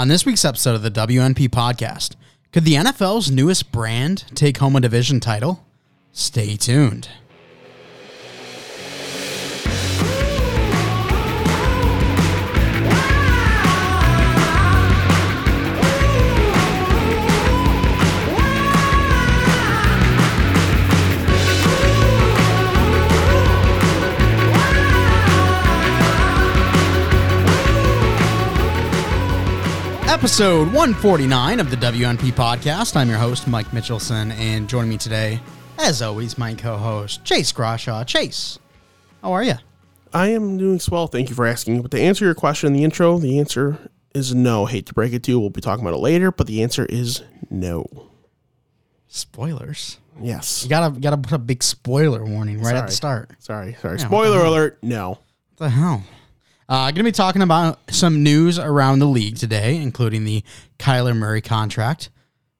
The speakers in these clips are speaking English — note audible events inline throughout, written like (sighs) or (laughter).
On this week's episode of the WNP podcast, could the NFL's newest brand take home a division title? Stay tuned. Episode 149 of the WNP podcast. I'm your host, Mike Mitchelson, and joining me today, as always, my co host, Chase Groshaw. Chase, how are you? I am doing swell. Thank you for asking. But to answer your question in the intro, the answer is no. Hate to break it to you. We'll be talking about it later, but the answer is no. Spoilers. Yes. You gotta gotta put a big spoiler warning right at the start. Sorry. Sorry. Yeah, Spoiler alert. No. What the hell? Uh, going to be talking about some news around the league today, including the Kyler Murray contract.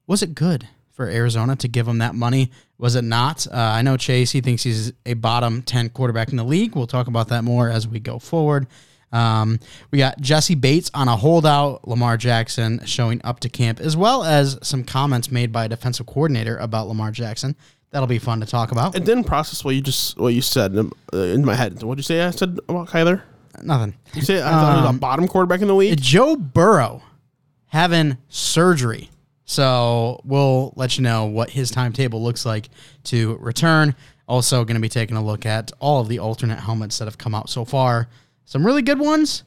Was it good for Arizona to give him that money? Was it not? Uh, I know Chase, he thinks he's a bottom 10 quarterback in the league. We'll talk about that more as we go forward. Um, we got Jessie Bates on a holdout, Lamar Jackson showing up to camp, as well as some comments made by a defensive coordinator about Lamar Jackson. That'll be fun to talk about. It didn't process what you just what you said in, uh, my head. What did you say I said about Kyler? Nothing. You say I thought he was a bottom quarterback in the league? Joe Burrow having surgery. So we'll let you know what his timetable looks like to return. Also, going to be taking a look at all of the alternate helmets that have come out so far. Some really good ones,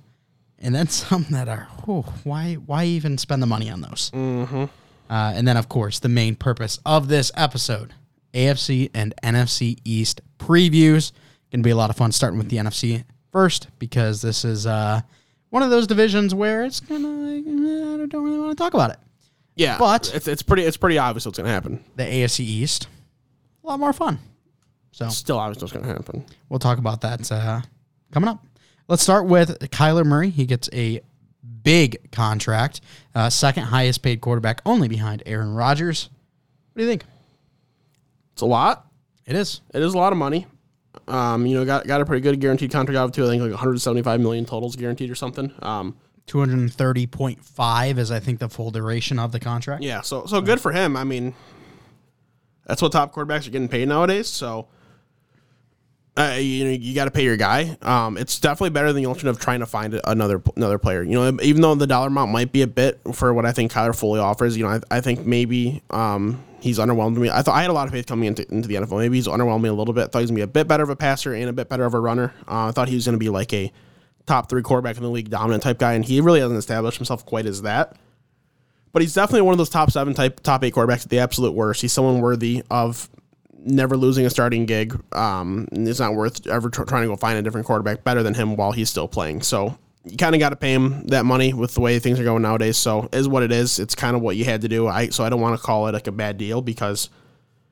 and then (laughs) some that are whew, why why even spend the money on those? Mm-hmm. Uh, and then, of course, the main purpose of this episode: AFC and NFC East previews. Going to be a lot of fun starting with the NFC first because this is uh, one of those divisions where it's kind of like, I don't really want to talk about it. yeah. but- it's, it's pretty it's pretty obvious what's gonna happen. The AFC East, a lot more fun. So Still obvious what's gonna happen. we'll talk about that uh, coming up. Let's start with Kyler Murray. He gets a big contract, uh, second highest paid quarterback, only behind Aaron Rodgers. What do you think? It's a lot. It is. It is a lot of money. Um, you know, got got a pretty good guaranteed contract out of two. I think like 175 million totals guaranteed or something. Um, 230.5 is I think the full duration of the contract. Yeah, so so good for him. I mean, that's what top quarterbacks are getting paid nowadays. So, uh, you know, you got to pay your guy. Um, it's definitely better than the option of trying to find another another player. You know, even though the dollar amount might be a bit for what I think Kyler Foley offers, you know, I, I think maybe um, he's underwhelmed me. I thought I had a lot of faith coming into, into the NFL. Maybe he's underwhelmed me a little bit. thought he was gonna be a bit better of a passer and a bit better of a runner. Uh, I thought he was gonna be like a top three quarterback in the league, dominant type guy, and he really hasn't established himself quite as that but he's definitely one of those top seven type top eight quarterbacks at the absolute worst. He's someone worthy of never losing a starting gig. Um, it's not worth ever tr- trying to go find a different quarterback better than him while he's still playing. So you kind of got to pay him that money with the way things are going nowadays. So is what it is. It's kind of what you had to do. I so I don't want to call it like a bad deal because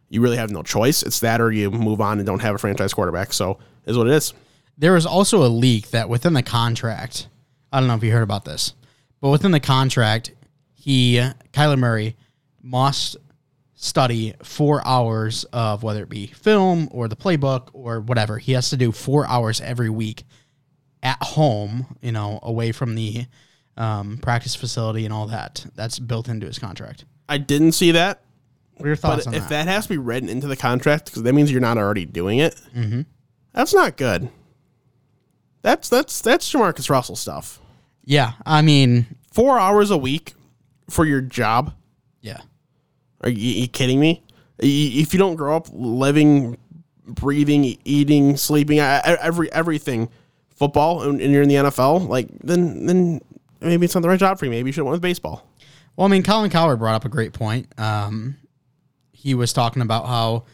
you really have no choice. It's that or you move on and don't have a franchise quarterback. So is what it is. There was also a leak that within the contract, I don't know if you heard about this, but within the contract, he Kyler Murray must study four hours of whether it be film or the playbook or whatever. He has to do four hours every week at home, you know, away from the um, practice facility and all that. That's built into his contract. I didn't see that. What are your thoughts But on if that? that has to be written into the contract, because that means you're not already doing it, that's not good. That's that's that's JaMarcus Russell stuff. Yeah, I mean, Four hours a week for your job? yeah. Are you, you kidding me? If you don't grow up living, breathing, eating, sleeping, every everything, football, and, and you're in the NFL, like then then maybe it's not the right job for you. Maybe you should have went with baseball. Well, I mean, Colin Cowherd brought up a great point. Um, he was talking about how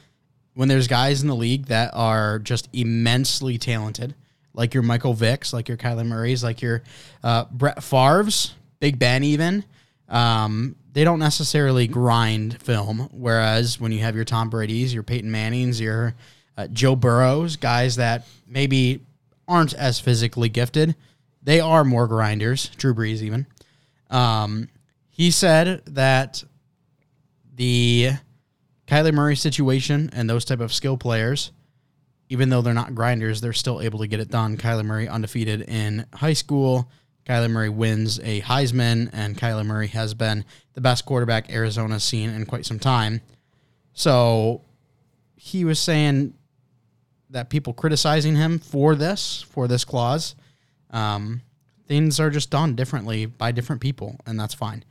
when there's guys in the league that are just immensely talented, like your Michael Vicks, like your Kyler Murray's, like your uh, Brett Favre's, Big Ben, even, um, they don't necessarily grind film. Whereas when you have your Tom Brady's, your Peyton Manning's, your uh, Joe Burrows, guys that maybe aren't as physically gifted, they are more grinders. Drew Brees, even. Um, he said that the Kyler Murray situation and those type of skill players, even though they're not grinders, they're still able to get it done. Kyler Murray undefeated in high school, Kyler Murray wins a Heisman, and Kyler Murray has been the best quarterback Arizona's seen in quite some time. So he was saying that people criticizing him for this, for this clause, um, things are just done differently by different people, and that's fine.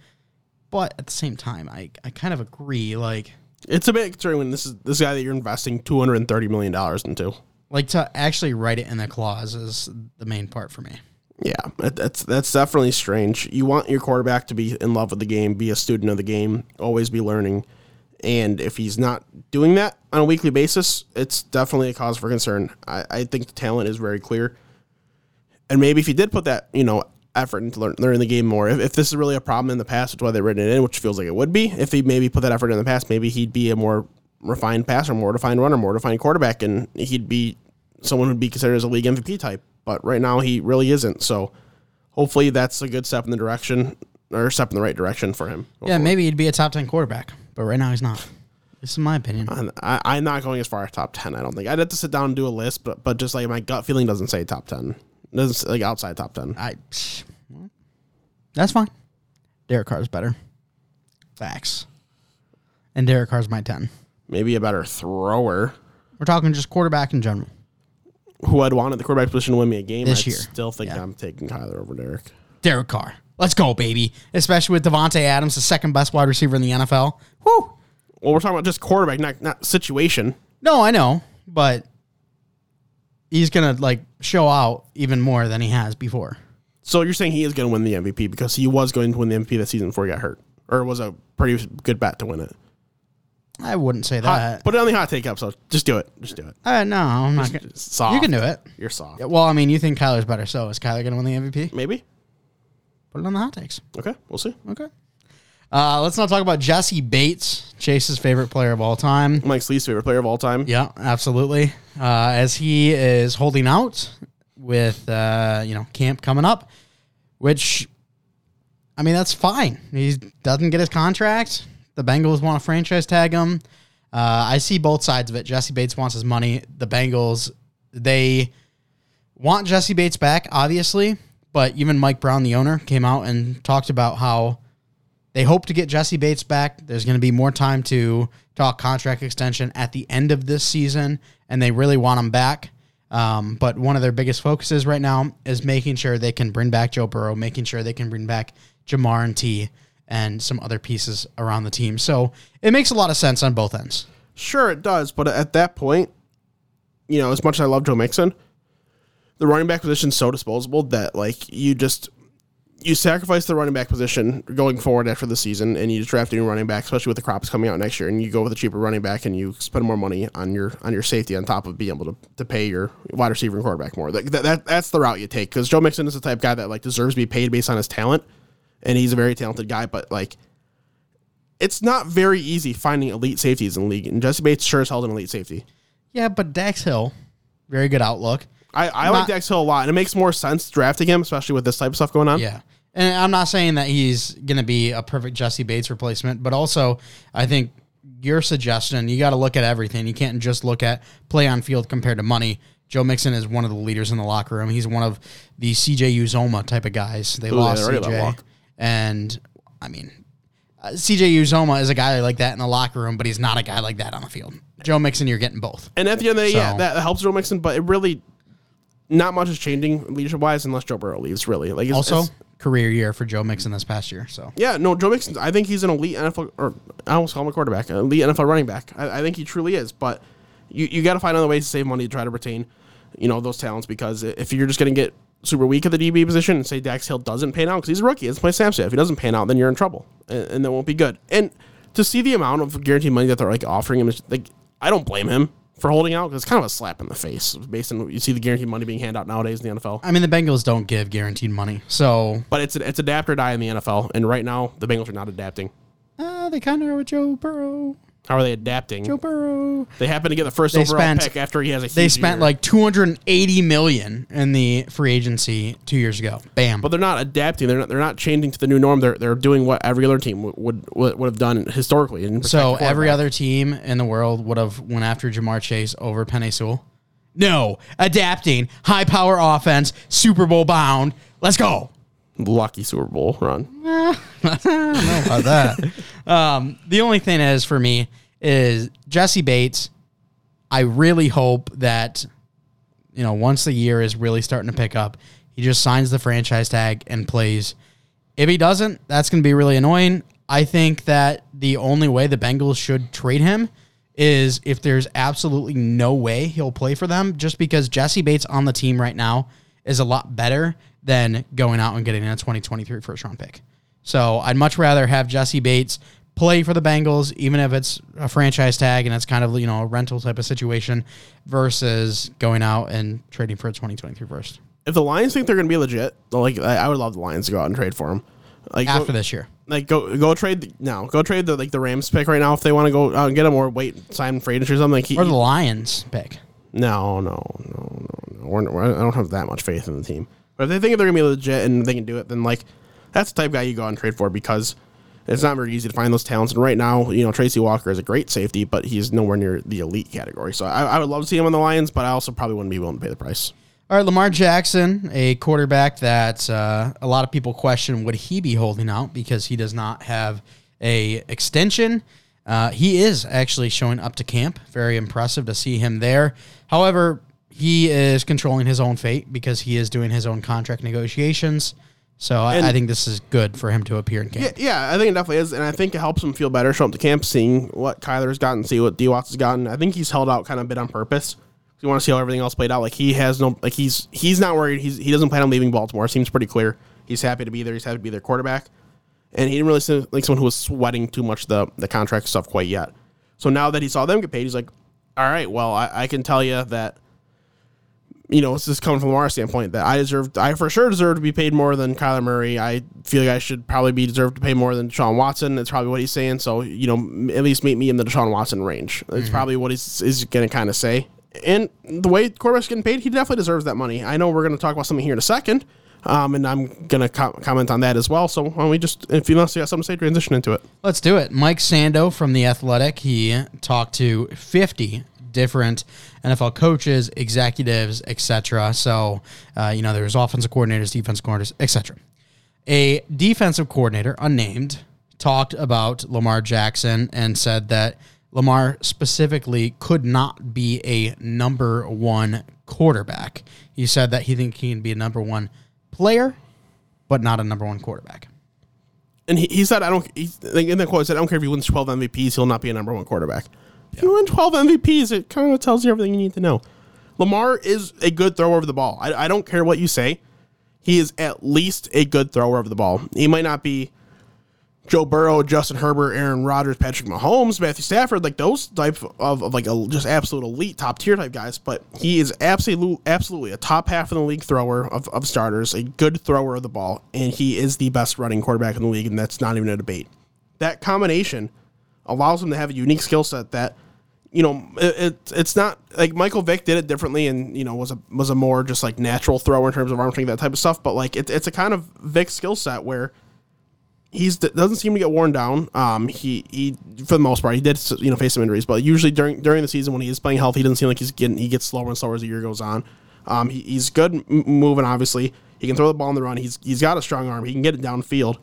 But at the same time, I, I kind of agree. Like, It's a bit concerning when this is this guy that you're investing two hundred and thirty million dollars into. like to actually write it in the clause is the main part for me. Yeah, that's that's definitely strange. You want your quarterback to be in love with the game, be a student of the game, always be learning. And if he's not doing that on a weekly basis, it's definitely a cause for concern. I, I think the talent is very clear. And maybe if he did put that, you know, effort into learn, learning the game more, if, if this is really a problem in the past, which is why they've written it in, which feels like it would be, if he maybe put that effort in the past, maybe he'd be a more refined passer, more defined runner, more defined quarterback, and he'd be someone who'd be considered as a league MVP type. But right now, he really isn't. So hopefully, that's a good step in the direction or step in the right direction for him. Yeah, maybe he'd be a top 10 quarterback, but right now he's not. This is my opinion. And I, I'm not going as far as top ten. I don't think I'd have to sit down and do a list, but but just like my gut feeling doesn't say top ten. It doesn't like outside top ten. I psh, well, That's fine. Derek Carr's better. Facts. And Derek Carr's my 10. Maybe a better thrower. We're talking just quarterback in general. Who I'd want at the quarterback position to win me a game This I'd year. Still think Yeah. I'm taking Kyler over Derek. Derek Carr. Let's go, baby. Especially with Davante Adams, the second best wide receiver in the NFL. Woo! Well, we're talking about just quarterback, not not situation. No, I know, but he's gonna like show out even more than he has before. So you're saying he is going to win the MVP because he was going to win the MVP this season before he got hurt, or it was a pretty good bet to win it. I wouldn't say Hot, that. put it on the hot take episode. Just do it. Just do it. Uh, no, I'm not gonna. Just soft. You can do it. You're soft. Yeah, well, I mean, you think Kyler's better, so is Kyler gonna win the MVP? Maybe. Put it on the hot takes. Okay, we'll see. Okay. Uh, let's not talk about Jessie Bates, Chase's favorite player of all time. Mike's least favorite player of all time. Yeah, absolutely. Uh, as he is holding out with uh, you know camp coming up, which I mean that's fine. He doesn't get his contract. The Bengals want to franchise tag him. Uh, I see both sides of it. Jessie Bates wants his money. The Bengals they want Jessie Bates back, obviously, but even Mike Brown, the owner, came out and talked about how they hope to get Jessie Bates back. There's going to be more time to talk contract extension at the end of this season, and they really want him back. Um, but one of their biggest focuses right now is making sure they can bring back Joe Burrow, making sure they can bring back Ja'Marr and T and some other pieces around the team. So it makes a lot of sense on both ends. Sure, it does, but at that point, you know, as much as I love Joe Mixon, the running back position is so disposable that like you just you sacrifice the running back position going forward after the season, and you just draft a new running back, especially with the crops coming out next year, and you go with a cheaper running back, and you spend more money on your on your safety on top of being able to, to pay your wide receiver and quarterback more. That, that that's the route you take because Joe Mixon is the type of guy that like deserves to be paid based on his talent, and he's a very talented guy, but like it's not very easy finding elite safeties in league, and Jessie Bates sure is an elite safety. Yeah, but Dax Hill, very good outlook. I, I like Not- Dax Hill a lot, and it makes more sense drafting him, especially with this type of stuff going on. Yeah. And I'm not saying that he's going to be a perfect Jessie Bates replacement, but also I think your suggestion, you got to look at everything. You can't just look at play on field compared to money. Joe Mixon is one of the leaders in the locker room. He's one of the CJ Uzomah type of guys. They Ooh, lost they CJ. And I mean, uh, CJ Uzomah is a guy like that in the locker room, but he's not a guy like that on the field. Joe Mixon, you're getting both. And at the end of the day, yeah, So- that helps Joe Mixon, but it really not much is changing leadership wise unless Joe Burrow leaves. Really, like it's, Also, it's- career year for Joe Mixon this past year. So yeah, no, Joe Mixon. I think he's an elite NFL, or I almost call him a quarterback, an elite NFL running back. I, I think he truly is. But you you got to find other ways to save money to try to retain, you know, those talents because if you're just going to get super weak at the DB position and say Dax Hill doesn't pan out because he's a rookie, it's play Samson. If he doesn't pan out, then you're in trouble, and, and that won't be good. And to see the amount of guaranteed money that they're like offering him, is like I don't blame him for holding out because it's kind of a slap in the face based on what you see the guaranteed money being handed out nowadays in the NFL. I mean, the Bengals don't give guaranteed money, so But it's it's adapt or die in the NFL, and right now the Bengals are not adapting. uh, they kind of are with Joe Burrow. How are they adapting? Joe Burrow. They happen to get the first They overall spent- pick after he has a. Huge They spent year. like 280 million in the free agency two years ago. Bam. but they're not adapting. They're not. They're not changing to the new norm. They're they're doing what every other team would would, would have done historically. So every other team in the world would have went after Ja'Marr Chase over Penei Sewell. No, adapting, high power offense, Super Bowl bound. Let's go. lucky Super Bowl run. (laughs) about that. Um, the only thing is for me is Jessie Bates. I really hope that you know once the year is really starting to pick up, he just signs the franchise tag and plays. If he doesn't, that's going to be really annoying. I think that the only way the Bengals should trade him is if there's absolutely no way he'll play for them, just because Jessie Bates on the team right now is a lot better than going out and getting a 2023 first round pick. So I'd much rather have Jessie Bates play for the Bengals, even if it's a franchise tag and it's kind of you know a rental type of situation, versus going out and trading for a 2023 first If the Lions think they're going to be legit, like I would love the Lions to go out and trade for him. Like after go, this year. like go go trade the, no go trade the like the Rams pick right now if they want to go out and get him or wait sign free agent or something. Like he, Or the Lions pick. no no no no no. We're, we're, I don't have that much faith in the team. But if they think they're going to be legit and they can do it, then like that's the type of guy you go out and trade for because it's not very easy to find those talents. And right now, you know, Tracy Walker is a great safety, but he's nowhere near the elite category. So I, I would love to see him on the Lions, but I also probably wouldn't be willing to pay the price. All right, Lamar Jackson, a quarterback that uh, a lot of people question would he be holding out because he does not have a extension. Uh, he is actually showing up to camp. Very impressive to see him there. However, he is controlling his own fate because he is doing his own contract negotiations. So I, I think this is good for him to appear in camp. Yeah, yeah, I think it definitely is, and I think it helps him feel better. Show up to camp, seeing what Kyler's gotten, see what D Watts has gotten. I think he's held out kind of a bit on purpose. You want to see how everything else played out. Like he has no, like he's he's not worried. He's he doesn't plan on leaving Baltimore. Seems pretty clear. He's happy to be there. He's happy to be their quarterback, and he didn't really seem like someone who was sweating too much the the contract stuff quite yet. So now that he saw them get paid, he's like, all right, well, I, I can tell you that you know, this is coming from our standpoint that I deserve, I for sure deserve to be paid more than Kyler Murray. I feel like I should probably be deserved to pay more than Deshaun Watson. That's probably what he's saying. So, you know, at least meet me in the Deshaun Watson range. That's probably what he's is going to kind of say. And the way quarterback's getting paid, he definitely deserves that money. I know we're going to talk about something here in a second, um, and I'm going to co- comment on that as well. So, why don't we just, if you want to got something to say, transition into it. Let's do it. Mike Sando from The Athletic, he talked to 50 different NFL coaches, executives, etc. So, uh, you know, there's offensive coordinators, defensive coordinators, etc. A defensive coordinator, unnamed, talked about Lamar Jackson and said that Lamar specifically could not be a number one quarterback. He said that he thinks he can be a number one player, but not a number one quarterback. And he, he said, I don't, he, in the quote, he said, I don't care if he wins 12 MVPs, he'll not be a number one quarterback. If you win 12 MVPs, it kind of tells you everything you need to know. Lamar is a good thrower of the ball. I, I don't care what you say. He is at least a good thrower of the ball. He might not be Joe Burrow, Justin Herbert, Aaron Rodgers, Patrick Mahomes, Matthew Stafford, like those type of, of like a just absolute elite top tier type guys. But he is absolutely absolutely a top half of the league thrower of, of starters, a good thrower of the ball, and he is the best running quarterback in the league, and that's not even a debate. That combination allows him to have a unique skill set that you know it, it, it's not like Michael Vick did it differently and you know was a was a more just like natural thrower in terms of arm strength that type of stuff but like it, it's a kind of Vick skill set where he's doesn't seem to get worn down. Um he he for the most part he did you know face some injuries but usually during during the season when he is playing healthy he doesn't seem like he's getting he gets slower and slower as the year goes on. Um he, he's good moving obviously. He can throw the ball in the run. He's he's got a strong arm. He can get it downfield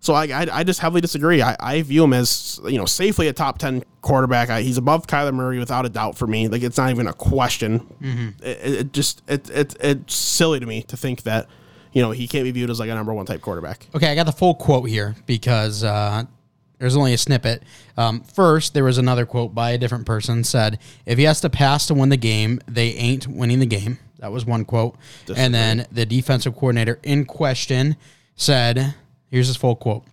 so I, I, I just heavily disagree. I, I view him as you know safely a top ten quarterback. I, he's above Kyler Murray without a doubt for me. Like it's not even a question. It, it, it just it, it it's silly to me to think that you know he can't be viewed as like a number one type quarterback. Okay, I got the full quote here because uh, there's only a snippet. Um, first, there was another quote by a different person said, "If he has to pass to win the game, they ain't winning the game." That was one quote, and then the defensive coordinator in question said, "Here's his full quote."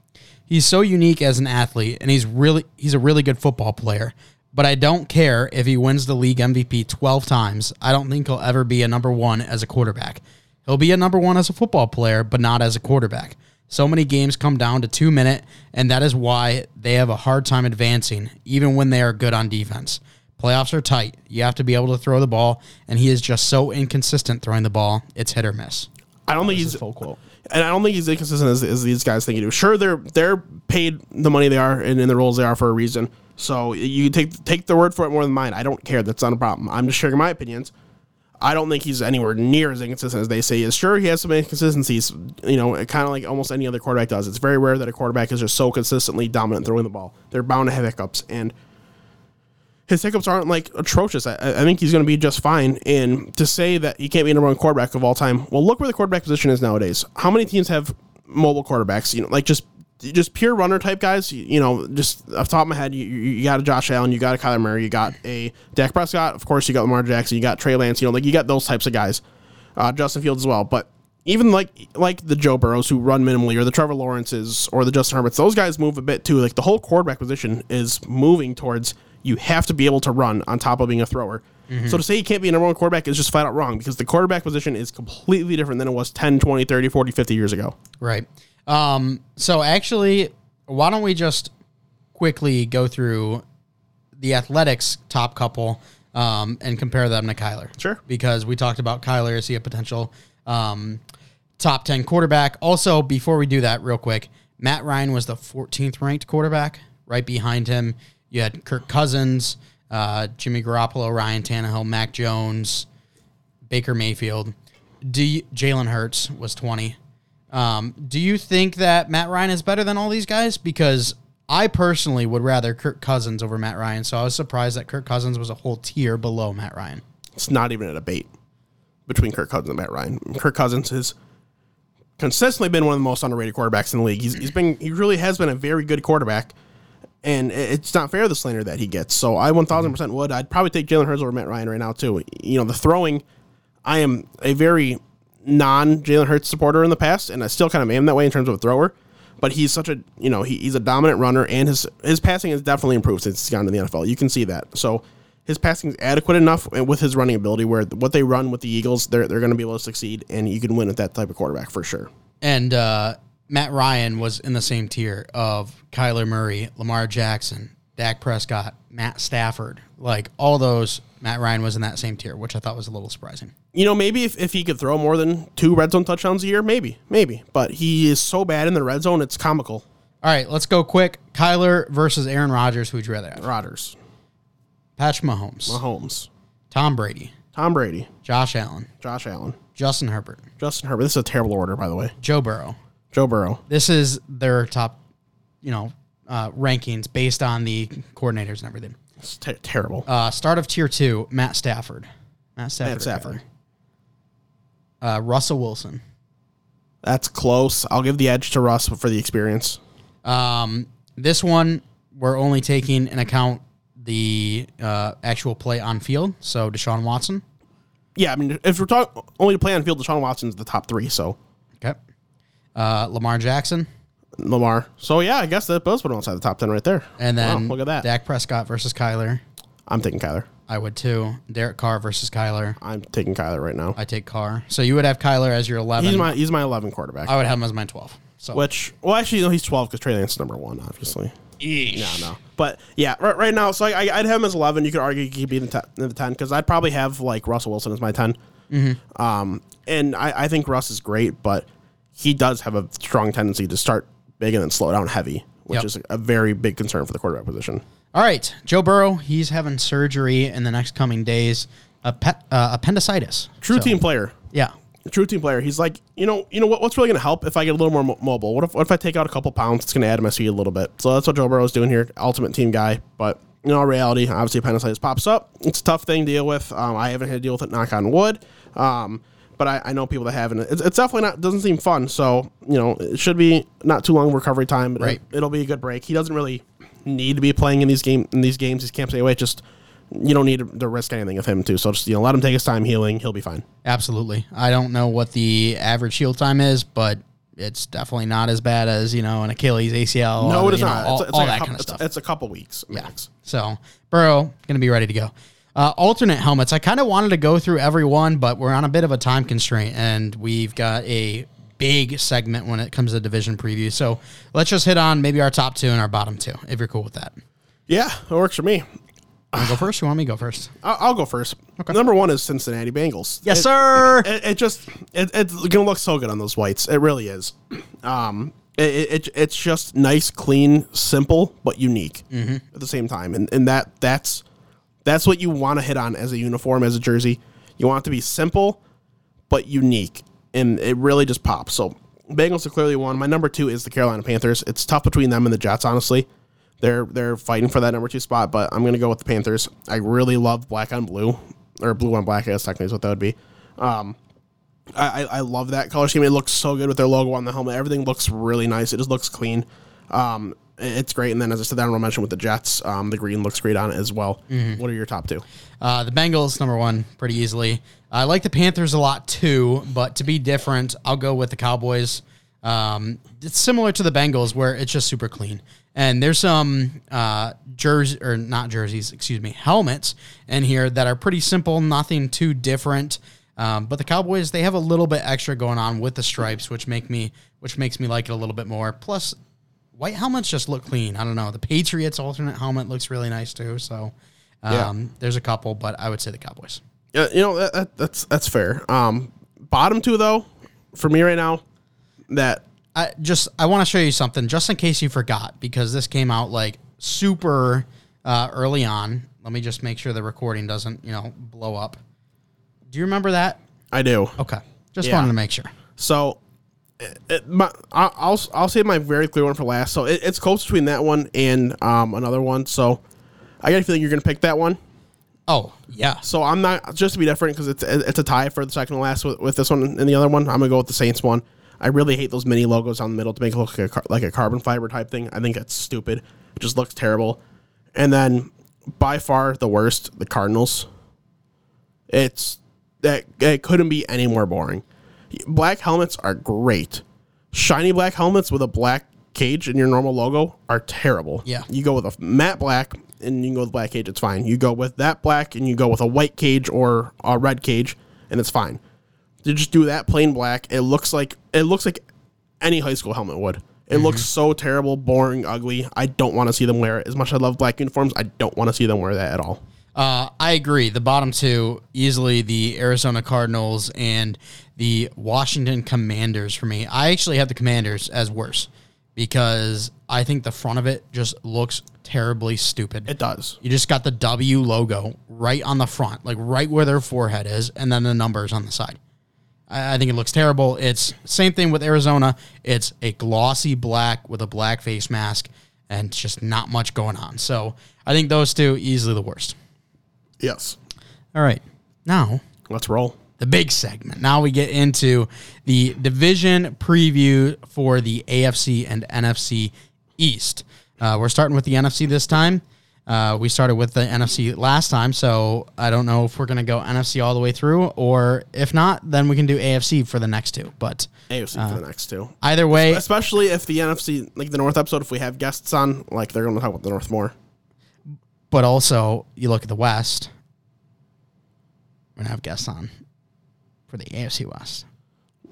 He's so unique as an athlete, and he's really he's a really good football player. But I don't care if he wins the league MVP 12 times. I don't think he'll ever be a number one as a quarterback. He'll be a number one as a football player, but not as a quarterback. So many games come down to two minute, and that is why they have a hard time advancing, even when they are good on defense. Playoffs are tight. You have to be able to throw the ball, and he is just so inconsistent throwing the ball. It's hit or miss. I don't think he's Full quote. And I don't think he's inconsistent as, as these guys think he do. Sure, they're they're paid the money they are and in the roles they are for a reason. So you take take their word for it more than mine. I don't care. That's not a problem. I'm just sharing my opinions. I don't think he's anywhere near as inconsistent as they say he is. Sure, he has some inconsistencies, you know, kind of like almost any other quarterback does. It's very rare that a quarterback is just so consistently dominant throwing the ball. They're bound to have hiccups, and his hiccups aren't like atrocious. I, I think he's going to be just fine. And to say that he can't be a number one quarterback of all time, well, look where the quarterback position is nowadays. How many teams have mobile quarterbacks? You know, like just just pure runner type guys. You, you know, just off top of my head, you, you got a Josh Allen, you got a Kyler Murray, you got a Dak Prescott. Of course, you got Lamar Jackson, you got Trey Lance. You know, like you got those types of guys. Uh, Justin Fields as well, but even like like the Joe Burrows who run minimally, or the Trevor Lawrences, or the Justin Herberts, those guys move a bit too. Like the whole quarterback position is moving towards you have to be able to run on top of being a thrower. So to say you can't be a number one quarterback is just flat out wrong because the quarterback position is completely different than it was 10, 20, 30, 40, 50 years ago. Right. Um, so actually, why don't we just quickly go through the athletics top couple um, and compare them to Kyler? Sure. Because we talked about Kyler as he a potential um, top 10 quarterback. Also, before we do that, real quick, Matt Ryan was the 14th ranked quarterback. Right behind him, you had Kirk Cousins, uh, Jimmy Garoppolo, Ryan Tannehill, Mac Jones, Baker Mayfield. Do you, Jalen Hurts was 20. Um, do you think that Matt Ryan is better than all these guys? Because I personally would rather Kirk Cousins over Matt Ryan. So I was surprised that Kirk Cousins was a whole tier below Matt Ryan. It's not even a debate between Kirk Cousins and Matt Ryan. Kirk Cousins has consistently been one of the most underrated quarterbacks in the league. He's, he's been he really has been a very good quarterback, and it's not fair the slander that he gets. So I one thousand percent would. I'd probably take Jalen Hurts over Matt Ryan right now too. You know the throwing, I am a very non Jalen Hurts supporter in the past, and I still kind of am that way in terms of a thrower. But he's such a you know he, he's a dominant runner, and his his passing has definitely improved since he's gone to the NFL. You can see that. So his passing is adequate enough with his running ability, where what they run with the Eagles, they're they're going to be able to succeed, and you can win with that type of quarterback for sure. And uh, Matt Ryan was in the same tier of Kyler Murray, Lamar Jackson, Dak Prescott, Matt Stafford. Like all those, Matt Ryan was in that same tier, which I thought was a little surprising. You know, maybe if, if he could throw more than two red zone touchdowns a year, maybe, maybe. But he is so bad in the red zone, it's comical. All right, let's go quick. Kyler versus Aaron Rodgers. Who'd you rather have? Rodgers, Patrick Mahomes, Mahomes, Tom Brady, Tom Brady, Josh Allen, Josh Allen, Justin Herbert, Justin Herbert. This is a terrible order, by the way. Joe Burrow. Joe Burrow. This is their top, you know, uh, rankings based on the coordinators and everything. It's ter- terrible. Uh, start of tier two, Matt Stafford. Matt Stafford. Matt Stafford. Uh, Russell Wilson. That's close. I'll give the edge to Russ for the experience. Um, this one, we're only taking in account the uh, actual play on field. So Deshaun Watson. Yeah, I mean, if we're talking only to play on field, Deshaun Watson's the top three. So. Uh, Lamar Jackson. Lamar. So yeah, I guess that both put him outside the top ten right there. And then Wow, look at that. Dak Prescott versus Kyler. I'm taking Kyler. I would too. Derek Carr versus Kyler. I'm taking Kyler right now. I take Carr. So you would have Kyler as your 11. He's my he's my 11 quarterback. I would have him as my 12. So Which, well, actually, no, he's 12 because Trey Lance is number one, obviously. No, no. But yeah, right, right now, so I, I'd have him as 11. You could argue he could be in the, te- in the 10 because I'd probably have like Russell Wilson as my 10. Um, and I, I think Russ is great, but he does have a strong tendency to start big and then slow down heavy, which Yep. is a very big concern for the quarterback position. All right, Joe Burrow. He's having surgery in the next coming days. Appe- uh, appendicitis. True So, team player. Yeah. True team player. He's like, you know, you know what, what's really going to help if I get a little more mo- mobile? What if, what if I take out a couple pounds? It's going to add to my speed a little bit. So that's what Joe Burrow Burrow's doing here. Ultimate team guy, but in all reality, obviously appendicitis pops up. It's a tough thing to deal with. Um, I haven't had to deal with it. Knock on wood. Um, but I, I know people that have, and it's, it's definitely not doesn't seem fun. So you know, it should be not too long recovery time. But Right. it, will be a good break. He doesn't really need to be playing in these game in these games. He's can't stay away. Just you don't need to, risk anything of him too. So just you know, let him take his time healing. He'll be fine. Absolutely. I don't know what the average heal time is, but it's definitely not as bad as, you know, an Achilles, ACL. No, it is know, not. all, it's, it's all like a that couple, kind of stuff. it's a couple weeks. Yeah. max. So Burrow going to be ready to go. Uh, alternate helmets. I kind of wanted to go through every one, but we're on a bit of a time constraint, and we've got a big segment when it comes to division preview. So let's just hit on maybe our top two and our bottom two, if you're cool with that. Yeah, it works for me. To go first? You want me to go first? I'll, I'll go first. Okay. Number one is Cincinnati Bengals. Yes, It- sir. It, it just it, it's gonna look so good on those whites. It really is. Um, it, it it's just nice, clean, simple, but unique Mm-hmm. at the same time, and and that that's that's what you want to hit on as a uniform, as a jersey. You want it to be simple but unique, and it really just pops. So Bengals are clearly one. My number two is the Carolina Panthers. It's tough between them and the Jets, honestly. They're they're fighting for that number two spot, but I'm gonna go with the Panthers. I really love black on blue, or blue on black. I guess technically is what that would be. Um, I, I love that color scheme. It looks so good with their logo on the helmet. Everything looks really nice. It just looks clean. Um, it's great. And then, as I said, that I mention with the Jets, um, the green looks great on it as well. Mm-hmm. What are your top two? Uh, the Bengals, number one, pretty easily. I like the Panthers a lot too, but to be different, I'll go with the Cowboys. Um, it's similar to the Bengals, where it's just super clean. And there's some uh, jersey or not jerseys, excuse me, helmets in here that are pretty simple, nothing too different. Um, but the Cowboys, they have a little bit extra going on with the stripes, which make me, which makes me like it a little bit more. Plus, white helmets just look clean. I don't know. The Patriots alternate helmet looks really nice too. So, um, yeah. there's a couple, but I would say the Cowboys. Yeah, you know that, that, that's that's fair. Um, bottom two though, for me right now, that I just I want to show you something just in case you forgot because this came out like super uh, early on. Let me just make sure the recording doesn't you know blow up. Do you remember that? I do. Okay. Just yeah. wanted to make sure. So, my, I'll I'll save my very clear one for last. So it, it's close between that one and um, another one. So I got a feeling you're going to pick that one. Oh yeah. So I'm not just to be different because it's it's a tie for the second to last with, with this one and the other one. I'm gonna go with the Saints one. I really hate those mini logos on the middle to make it look like a, like a carbon fiber type thing. I think that's stupid. It just looks terrible. And then by far the worst, the Cardinals. It's that it couldn't be any more boring. Black helmets are great. Shiny black helmets with a black cage in your normal logo are terrible. Yeah. You go with a matte black and you can go with black cage, it's fine. You go with that black and you go with a white cage or a red cage and it's fine. You just do that plain black. It looks like it looks like any high school helmet would. It mm-hmm. looks so terrible, boring, ugly. I don't want to see them wear it. As much as I love black uniforms, I don't want to see them wear that at all. Uh, I agree. The bottom two, easily the Arizona Cardinals and the Washington Commanders for me. I actually have the Commanders as worse because I think the front of it just looks terribly stupid. It does. You just got the W logo right on the front, like right where their forehead is, and then the numbers on the side. I, I think it looks terrible. It's same thing with Arizona. It's a glossy black with a black face mask and just not much going on. So I think those two easily the worst. Yes. All right. Now let's roll the big segment. Now we get into the division preview for the AFC and NFC East. Uh, we're starting with the NFC this time. Uh, we started with the NFC last time, so I don't know if we're going to go NFC all the way through, or if not, then we can do AFC for the next two. But AFC uh, for the next two. Either way, especially if the NFC, like the North episode, if we have guests on, like they're going to talk about the North more. But also, you look at the West. We're gonna have guests on for the AFC West.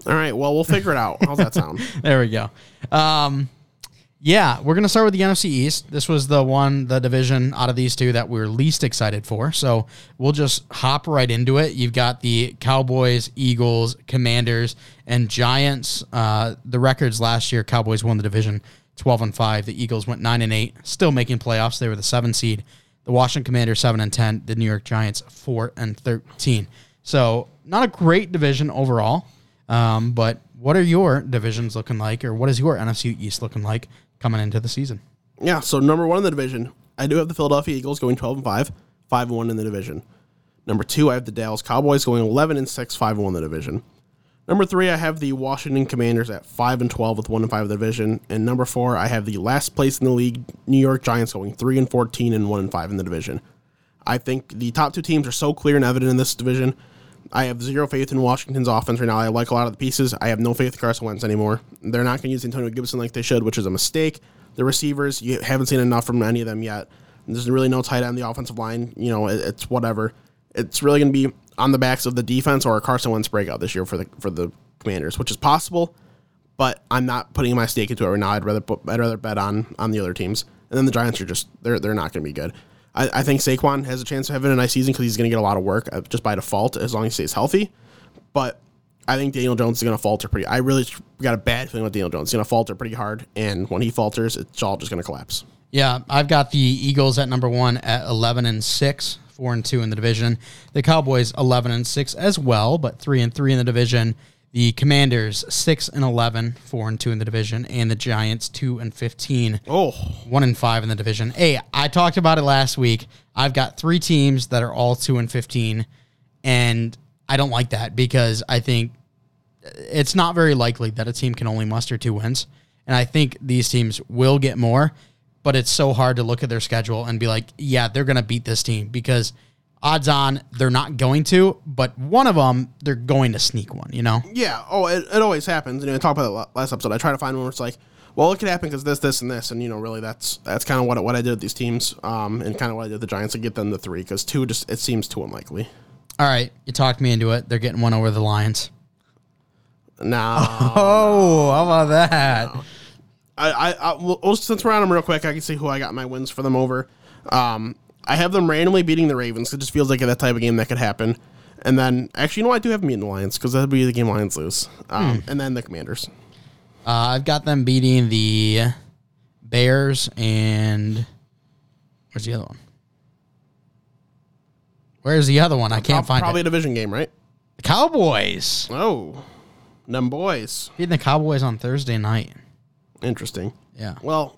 All right. Well, we'll figure it out. How's that sound? (laughs) there we go. Um, yeah, we're gonna start with the NFC East. This was the one, the division out of these two that we are least excited for. So we'll just hop right into it. You've got the Cowboys, Eagles, Commanders, and Giants. Uh, the records last year: Cowboys won the division, twelve and five. The Eagles went nine and eight, still making playoffs. They were the seven seed. The Washington Commanders seven and ten. The New York Giants four and thirteen. So not a great division overall. Um, but what are your divisions looking like, or what is your NFC East looking like coming into the season? Yeah, so number one in the division, I do have the Philadelphia Eagles going twelve and five, five and one in the division. Number two, I have the Dallas Cowboys going eleven and six, five and one in the division. Number three, I have the Washington Commanders at five and twelve with one and five in the division. And number four, I have the last place in the league, New York Giants going three and fourteen and one and five in the division. I think the top two teams are so clear and evident in this division I have zero faith in Washington's offense right now. I like a lot of the pieces. I have no faith in Carson Wentz anymore. They're not going to use Antonio Gibson like they should, which is a mistake. The receivers, you haven't seen enough from any of them yet. There's really no tight end on the offensive line. You know, it, it's whatever. It's really going to be on the backs of the defense or a Carson Wentz breakout this year for the for the Commanders, which is possible. But I'm not putting my stake into it right now. I'd rather put, I'd rather bet on on the other teams. And then the Giants are just they're they're not going to be good. I, I, think Saquon has a chance of having a nice season because he's going to get a lot of work uh, just by default as long as he stays healthy. But I think Daniel Jones is going to falter pretty. I really got a bad feeling about Daniel Jones. He's going to falter pretty hard, and when he falters, it's all just going to collapse. Yeah, I've got the Eagles at number one at eleven and six, four and two in the division. The Cowboys eleven and six as well, but three and three in the division. The Commanders six and 11, 4 and two in the division, and the Giants two and fifteen, Oh, one and five in the division. Hey, I talked about it last week. I've got three teams that are all two and fifteen, and I don't like that because I think it's not very likely that a team can only muster two wins. And I think these teams will get more, but it's so hard to look at their schedule and be like, yeah, they're going to beat this team because odds on they're not going to, but one of them, they're going to sneak one, you know? yeah. Oh, it, it always happens. And I talked about la- last episode. I try to find one where it's like, well, it could happen because this, this, and this, and you know, really, that's that's kind of what what I did with these teams, um, and kind of what I did with the Giants to get them the three because two just it seems too unlikely. All right, you talked me into it. They're getting one over the Lions. Nah, (laughs) Oh, how about that? I, I, I well, well, since we're on them real quick, I can see who I got my wins for them over. Um, I have them randomly beating the Ravens. It just feels like that type of game that could happen. And then, actually, you know, what? I do have them beating the Lions because that'd be the game Lions lose. Um, And then the Commanders. Uh, I've got them beating the Bears and where's the other one? Where's the other one? I can't find Probably it. Probably a division game, right? The Cowboys Oh, them boys. beating the Cowboys on Thursday night. Interesting. Yeah, Well,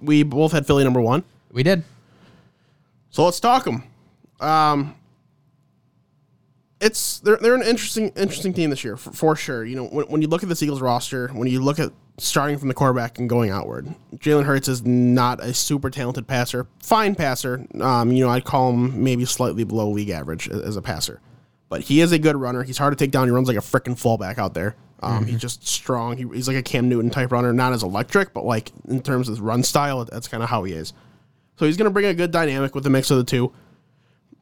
we both had Philly number one, we did. So let's talk them. Um, it's they're they're an interesting interesting team this year for, for sure. You know, when, when you look at this Eagles roster, when you look at starting from the quarterback and going outward, Jalen Hurts is not a super talented passer, fine passer. Um, you know, I'd call him maybe slightly below league average as a passer, but he is a good runner. He's hard to take down. He runs like a freaking fullback out there. Um, He's just strong. He, he's like a Cam Newton type runner, not as electric, but like in terms of run style, that's kind of how he is. So he's going to bring a good dynamic with the mix of the two.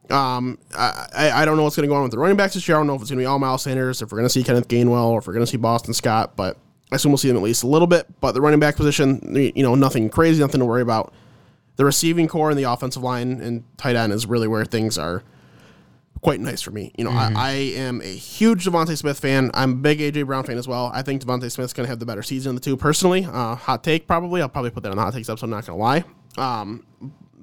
Um, I, I I don't know what's going to go on with the running backs this year. I don't know if it's going to be all Miles Sanders, if we're going to see Kenneth Gainwell, or if we're going to see Boston Scott. But I assume we'll see them at least a little bit. But the running back position, you know, nothing crazy, nothing to worry about. The receiving corps and the offensive line and tight end is really where things are quite nice for me. You know, I, I am a huge DeVonta Smith fan. I'm a big AJ Brown fan as well. I think DeVonta Smith's going to have the better season of the two personally. Uh, hot take, probably. I'll probably put that on the hot takes episode. I'm not going to lie. Um,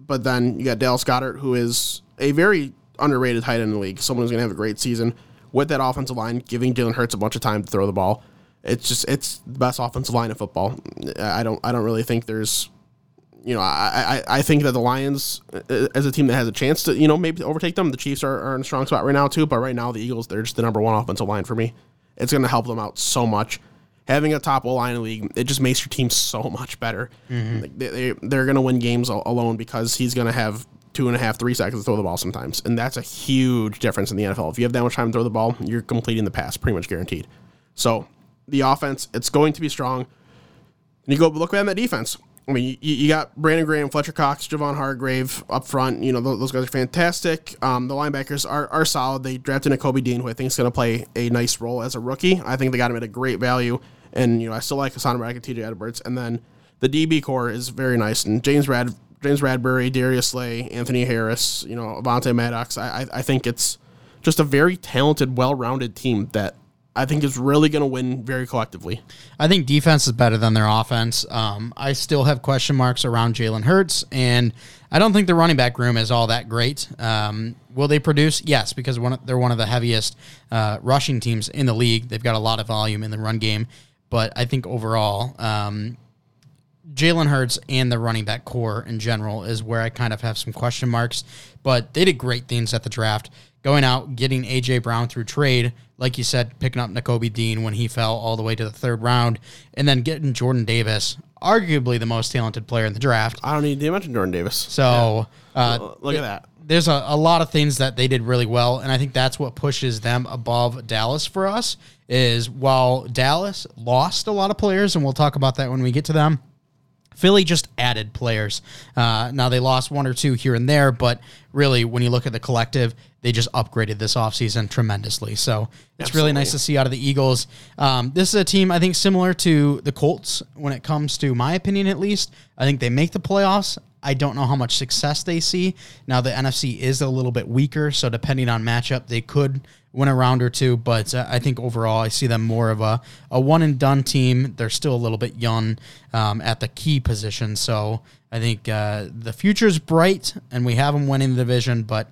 but then you got Dallas Goedert, who is a very underrated tight end in the league. Someone who's going to have a great season with that offensive line, giving Jalen Hurts a bunch of time to throw the ball. It's just it's the best offensive line in football. I don't I don't really think there's you know, I, I I think that the Lions, as a team that has a chance to, you know, maybe overtake them. The Chiefs are, are in a strong spot right now too, but right now the Eagles, they're just the number one offensive line for me. It's going to help them out so much. Having a top O line in the league, it just makes your team so much better. Like, they, they they're going to win games alone because he's going to have two and a half, three seconds to throw the ball sometimes, and that's a huge difference in the NFL. If you have that much time to throw the ball, you're completing the pass, pretty much guaranteed. So the offense, it's going to be strong. And you go look at that defense. I mean, you, you got Brandon Graham, Fletcher Cox, Javon Hargrave up front. You know, those, those guys are fantastic. Um, the linebackers are, are solid. They drafted a Kobe Dean, who I think is going to play a nice role as a rookie. I think they got him at a great value. And, you know, I still like Haason Reddick and TJ Edwards. And then the DB corps is very nice. And James Rad James Bradberry, Darius Slay, Anthony Harris, you know, Avonte Maddox. I, I, I think it's just a very talented, well rounded team that I think is really going to win very collectively. I think defense is better than their offense. Um, I still have question marks around Jalen Hurts, and I don't think the running back room is all that great. Um, will they produce? Yes, because one of, they're one of the heaviest uh, rushing teams in the league. They've got a lot of volume in the run game, but I think overall, um, Jalen Hurts and the running back corps in general is where I kind of have some question marks. But they did great things at the draft, going out, getting AJ Brown through trade, like you said, picking up Nakobe Dean when he fell all the way to the third round, and then getting Jordan Davis, arguably the most talented player in the draft. I don't need to mention Jordan Davis. So uh, Look at that. there's a, a lot of things that they did really well, and I think that's what pushes them above Dallas for us. Is while Dallas lost a lot of players, and we'll talk about that when we get to them. Philly just added players. Uh, now they lost one or two here and there, but really, when you look at the collective, they just upgraded this offseason tremendously. So it's really nice to see out of the Eagles. Um, this is a team I think similar to the Colts when it comes to my opinion, at least. I think they make the playoffs. I don't know how much success they see. Now the NFC is a little bit weaker, so depending on matchup, they could win a round or two. But uh, I think overall, I see them more of a, a one and done team. They're still a little bit young um, at the key position, so I think uh, the future's bright, and we have them winning the division. But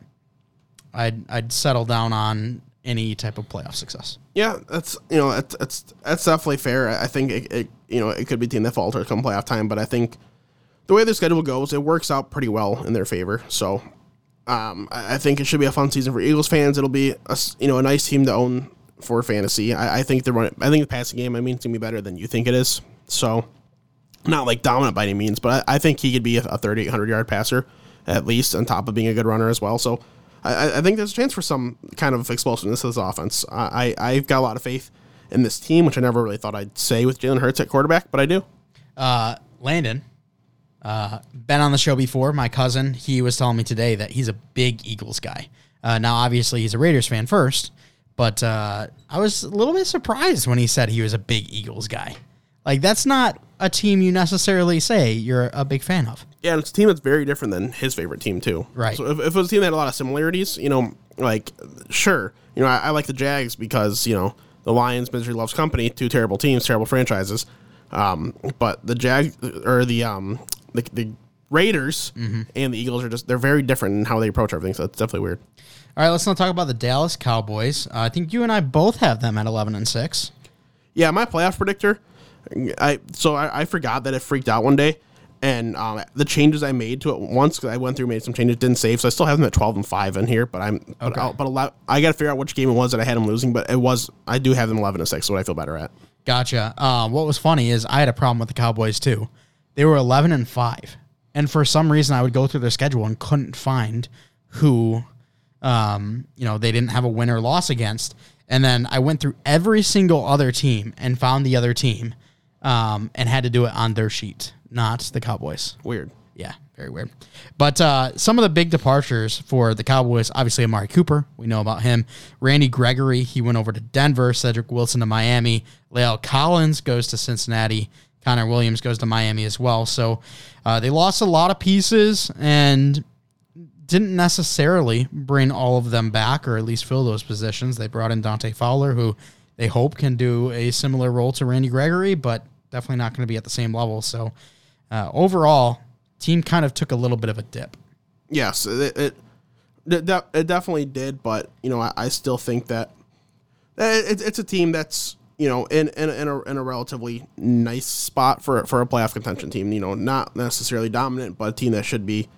I'd I'd settle down on any type of playoff success. Yeah, that's you know that's that's, that's definitely fair. I think it, it you know it could be team that falters come playoff time, but I think the way the schedule goes, it works out pretty well in their favor. So um, I, think it should be a fun season for Eagles fans. It'll be a you know a nice team to own for fantasy. I, I think the run, I think the passing game. I mean, it's gonna be better than you think it is. So not like dominant by any means, but I, I think he could be a, a 3,800 yard passer at least, on top of being a good runner as well. So I, I- think there's a chance for some kind of explosiveness to this offense. I, I I've got a lot of faith in this team, which I never really thought I'd say with Jalen Hurts at quarterback, but I do. Uh, Landon, uh, been on the show before. My cousin, he was telling me today that he's a big Eagles guy. Uh, now, obviously, he's a Raiders fan first, but uh, I was a little bit surprised when he said he was a big Eagles guy. Like, that's not a team you necessarily say you're a big fan of. Yeah, and it's a team that's very different than his favorite team too. Right. So if, if it was a team that had a lot of similarities, you know, like sure, you know, I, I like the Jags because you know the Lions, misery loves company, two terrible teams, terrible franchises. Um, but the Jag or the um the, the Raiders and the Eagles are just they're very different in how they approach everything. So it's definitely weird. All right, let's not talk about the Dallas Cowboys. Uh, I think you and I both have them at 11 and 6. Yeah, my playoff predictor. I so I, I forgot that it freaked out one day, and um, the changes I made to it once because I went through made some changes didn't save, so I still have them at twelve and five in here. But I'm but, Okay. I'll, but a lot, I got to figure out which game it was that I had them losing, but it was I do have them eleven and six, so what I feel better at. Gotcha. Uh, what was funny is I had a problem with the Cowboys too. They were 11 and 5. And for some reason, I would go through their schedule and couldn't find who, um, you know, they didn't have a win or loss against. And then I went through every single other team and found the other team um, and had to do it on their sheet, not the Cowboys. Weird. Yeah, very weird. But uh, some of the big departures for the Cowboys, obviously Amari Cooper, we know about him. Randy Gregory, he went over to Denver. Cedric Wilson to Miami. La'el Collins goes to Cincinnati. Connor Williams goes to Miami as well. So uh, they lost a lot of pieces and didn't necessarily bring all of them back or at least fill those positions. They brought in Dante Fowler, who they hope can do a similar role to Randy Gregory, but definitely not going to be at the same level. So uh, overall, team kind of took a little bit of a dip. Yes, it it, it, de- it definitely did, but you know I, I still think that it, it's a team that's you know in in, in, a, in a relatively nice spot for for a playoff contention team. You know, not necessarily dominant, but a team that should be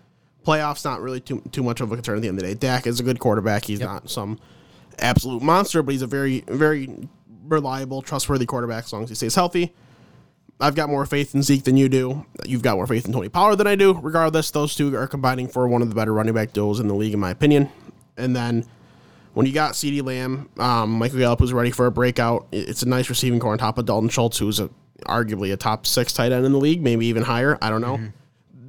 playoffs. Not really too too much of a concern at the end of the day. Dak is a good quarterback. He's not some absolute monster, but he's a very very reliable, trustworthy quarterback as long as he stays healthy. I've got more faith in Zeke than you do. You've got more faith in Tony Pollard than I do. Regardless, those two are combining for one of the better running back duels in the league, in my opinion. And then when you got CeeDee Lamb, um, Michael Gallup, was ready for a breakout, it's a nice receiving corps on top of Dalton Schultz, who's a, arguably a top six tight end in the league, maybe even higher. I don't know.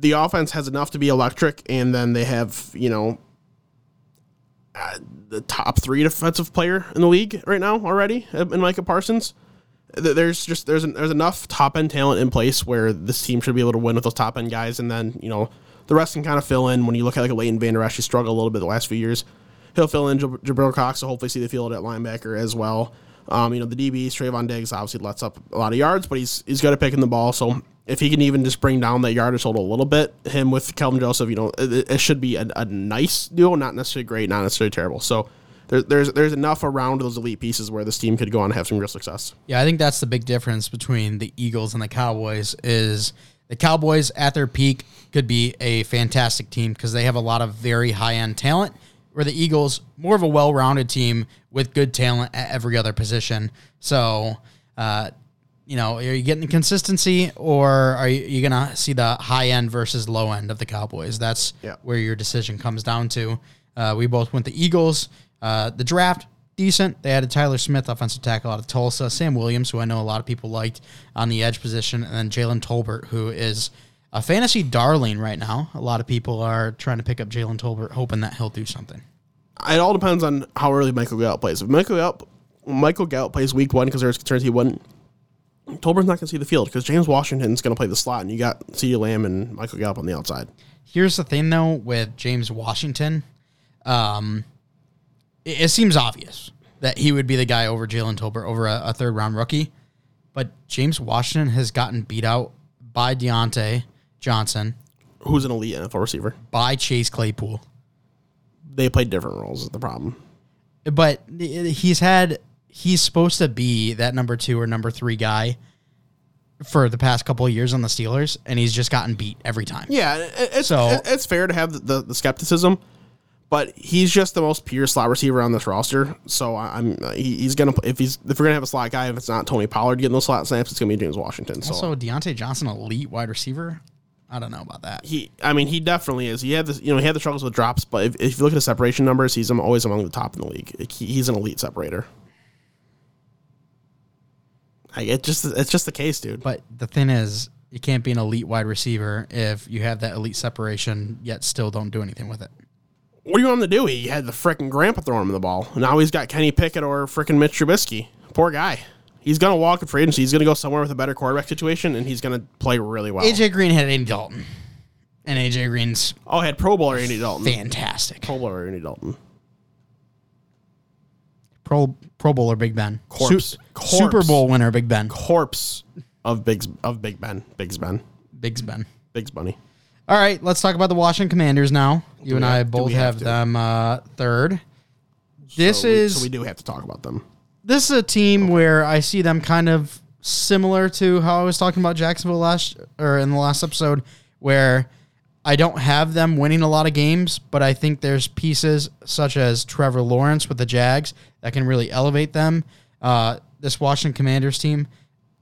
The offense has enough to be electric, and then they have, you know, uh, the top three defensive player in the league right now already uh, in Micah Parsons there's just there's there's enough top end talent in place where this team should be able to win with those top end guys, and then you know the rest can kind of fill in. When you look at like a Leighton Vander Esch, he struggled a little bit the last few years. He'll fill in Jab- Jabril Cox, so hopefully see the field at linebacker as well. Um, you know the DBs, Trevon Diggs obviously lets up a lot of yards, but he's he's good at picking the ball. So if he can even just bring down that yardage total a little bit, him with Kelvin Joseph, you know it, it should be a, a nice duo, not necessarily great, not necessarily terrible. So. There, there's there's enough around those elite pieces where this team could go on and have some real success. Yeah, I think that's the big difference between the Eagles and the Cowboys is the Cowboys at their peak could be a fantastic team because they have a lot of very high end talent, where the Eagles more of a well rounded team with good talent at every other position. So, uh, you know, are you getting the consistency or are you, you going to see the high end versus low end of the Cowboys? That's Yeah. where your decision comes down to. Uh, we both went the Eagles. Uh, the draft, decent. They added Tyler Smith, offensive tackle out of Tulsa. Sam Williams, who I know a lot of people liked on the edge position. And then Jalen Tolbert, who is a fantasy darling right now. A lot of people are trying to pick up Jalen Tolbert, hoping that he'll do something. it all depends on how early Michael Gallup plays. If Michael Gallup, Michael Gallup plays week one because there's concerns he wouldn't, Tolbert's not going to see the field because James Washington's going to play the slot, and you got CeeDee Lamb and Michael Gallup on the outside. Here's the thing, though, with James Washington. Um, it, it seems obvious that he would be the guy over Jalen Tolbert, over a, a third round rookie. But James Washington has gotten beat out by Diontae Johnson, Who's an elite NFL receiver? by Chase Claypool, they played different roles. Is the problem? But he's had he's supposed to be that number two or number three guy for the past couple of years on the Steelers, and he's just gotten beat every time. Yeah, it's So- it's fair to have the, the, the skepticism, but he's just the most pure slot receiver on this roster. So I'm he, he's gonna if he's if we're gonna have a slot guy, if it's not Tony Pollard getting those slot snaps, it's gonna be James Washington. So Also, Diontae Johnson, elite wide receiver. I don't know about that. he, I mean, he definitely is. He had this, you know, he had the struggles with drops, but if, if you look at the separation numbers, he's always among the top in the league. He- he's an elite separator. I, it just it's just the case, dude. But the thing is, you can't be an elite wide receiver if you have that elite separation yet still don't do anything with it. What do you want him to do? He had the freaking grandpa throw him the ball. Now he's got Kenny Pickett or freaking Mitch Trubisky. Poor guy. He's gonna walk in free agency. He's gonna go somewhere with a better quarterback situation, and he's gonna play really well. AJ Green had Andy Dalton, and AJ Green's oh, had Pro Bowler Andy Dalton. fantastic. Pro Bowler Andy Dalton. Pro Pro Bowler Big Ben, Corpse. Su- Corpse. Super Bowl winner Big Ben, Corpse of Big of Big Ben. Big's Ben. Big's Ben. Big's Bunny. All right, let's talk about the Washington Commanders now. You and we I both have have them uh, third. This So we- is so we do have to talk about them. This is a team where I see them kind of similar to how I was talking about Jacksonville last or in the last episode, where I don't have them winning a lot of games, but I think there's pieces such as Trevor Lawrence with the Jags that can really elevate them. Uh, this Washington Commanders team,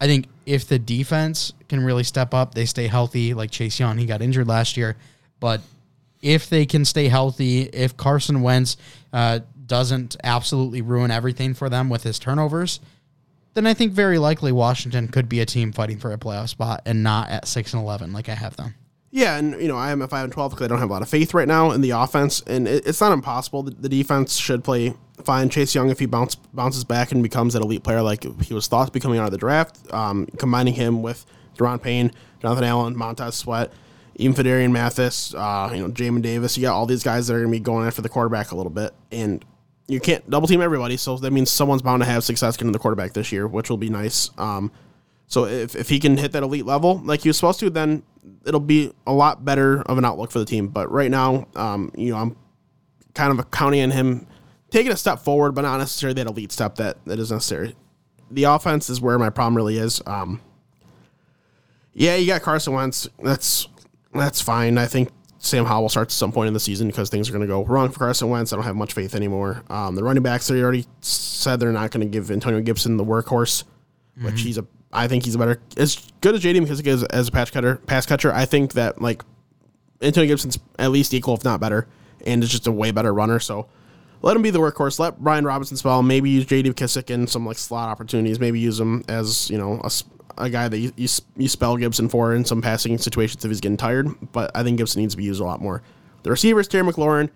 I think if the defense can really step up, they stay healthy. Like Chase Young, he got injured last year, but if they can stay healthy, if Carson Wentz uh, doesn't absolutely ruin everything for them with his turnovers, then I think very likely Washington could be a team fighting for a playoff spot and not at six and eleven like I have them. Yeah, and you know I am at five and twelve because I don't have a lot of faith right now in the offense, and it, it's not impossible. The, the defense should play fine. Chase Young, if he bounce, bounces back and becomes an elite player like he was thought to be coming out of the draft, um, combining him with Daron Payne, Jonathan Allen, Montez Sweat, even Phidarian Mathis, uh, you know Jamin Davis, you got all these guys that are going to be going after the quarterback a little bit, and you can't double team everybody, so that means someone's bound to have success getting the quarterback this year, which will be nice. Um, so if, if he can hit that elite level like he was supposed to, then it'll be a lot better of an outlook for the team. But right now, um, you know, I'm kind of counting on him taking a step forward, but not necessarily that elite step that, that is necessary. The offense is where my problem really is. Um, yeah, you got Carson Wentz. That's that's fine. I think Sam Howell starts at some point in the season because things are going to go wrong for Carson Wentz. I don't have much faith anymore. Um, the running backs, they already said they're not going to give Antonio Gibson the workhorse, which he's a. I think he's a better as good as JD because as, as a pass cutter, pass catcher. I think that like Antonio Gibson's at least equal, if not better, and is just a way better runner. So let him be the workhorse. Let Brian Robinson spell. Maybe use J.D. Kissick in some like slot opportunities. Maybe use him as you know a, a guy that you, you, you spell Gibson for in some passing situations if he's getting tired. But I think Gibson needs to be used a lot more. The receivers, Terry McLaurin,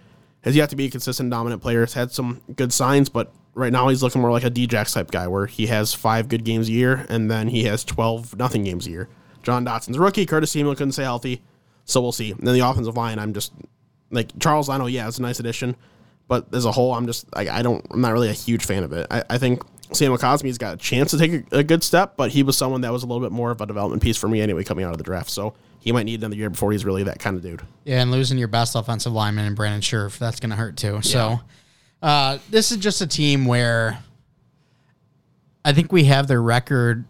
has yet to be a consistent dominant player. Has had some good signs, but right now he's looking more like a Djax type guy where he has five good games a year and then he has twelve nothing games a year. Jahan Dotson's rookie. Curtis Samuel couldn't stay healthy, so we'll see. And then the offensive line, I'm just like Charles Leno. Yeah, it's a nice addition, but as a whole, I'm just I, I don't I'm not really a huge fan of it. I, I think Samuel Cosmi's got a chance to take a, a good step, but he was someone that was a little bit more of a development piece for me anyway coming out of the draft. So he might need another year before he's really that kind of dude. Yeah, and losing your best offensive lineman and Brandon Scherff, that's going to hurt too. So, uh, this is just a team where I think we have their record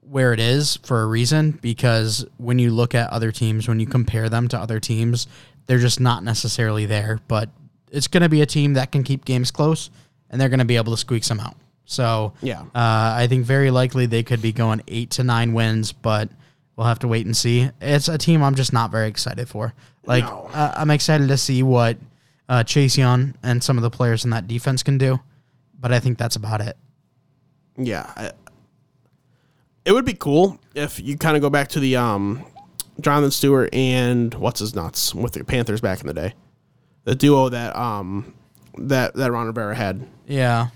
where it is for a reason because when you look at other teams, when you compare them to other teams, they're just not necessarily there. But it's going to be a team that can keep games close and they're going to be able to squeak some out. So, Yeah. uh, I think very likely they could be going eight to nine wins, but we'll have to wait and see. It's a team I'm just not very excited for. Like, No. uh, I'm excited to see what uh, Chase Young and some of the players in that defense can do, but I think that's about it. Yeah. I, it would be cool if you kind of go back to the um, Jonathan Stewart and what's his nuts with the Panthers back in the day, the duo that um that that Ron Rivera had. Yeah,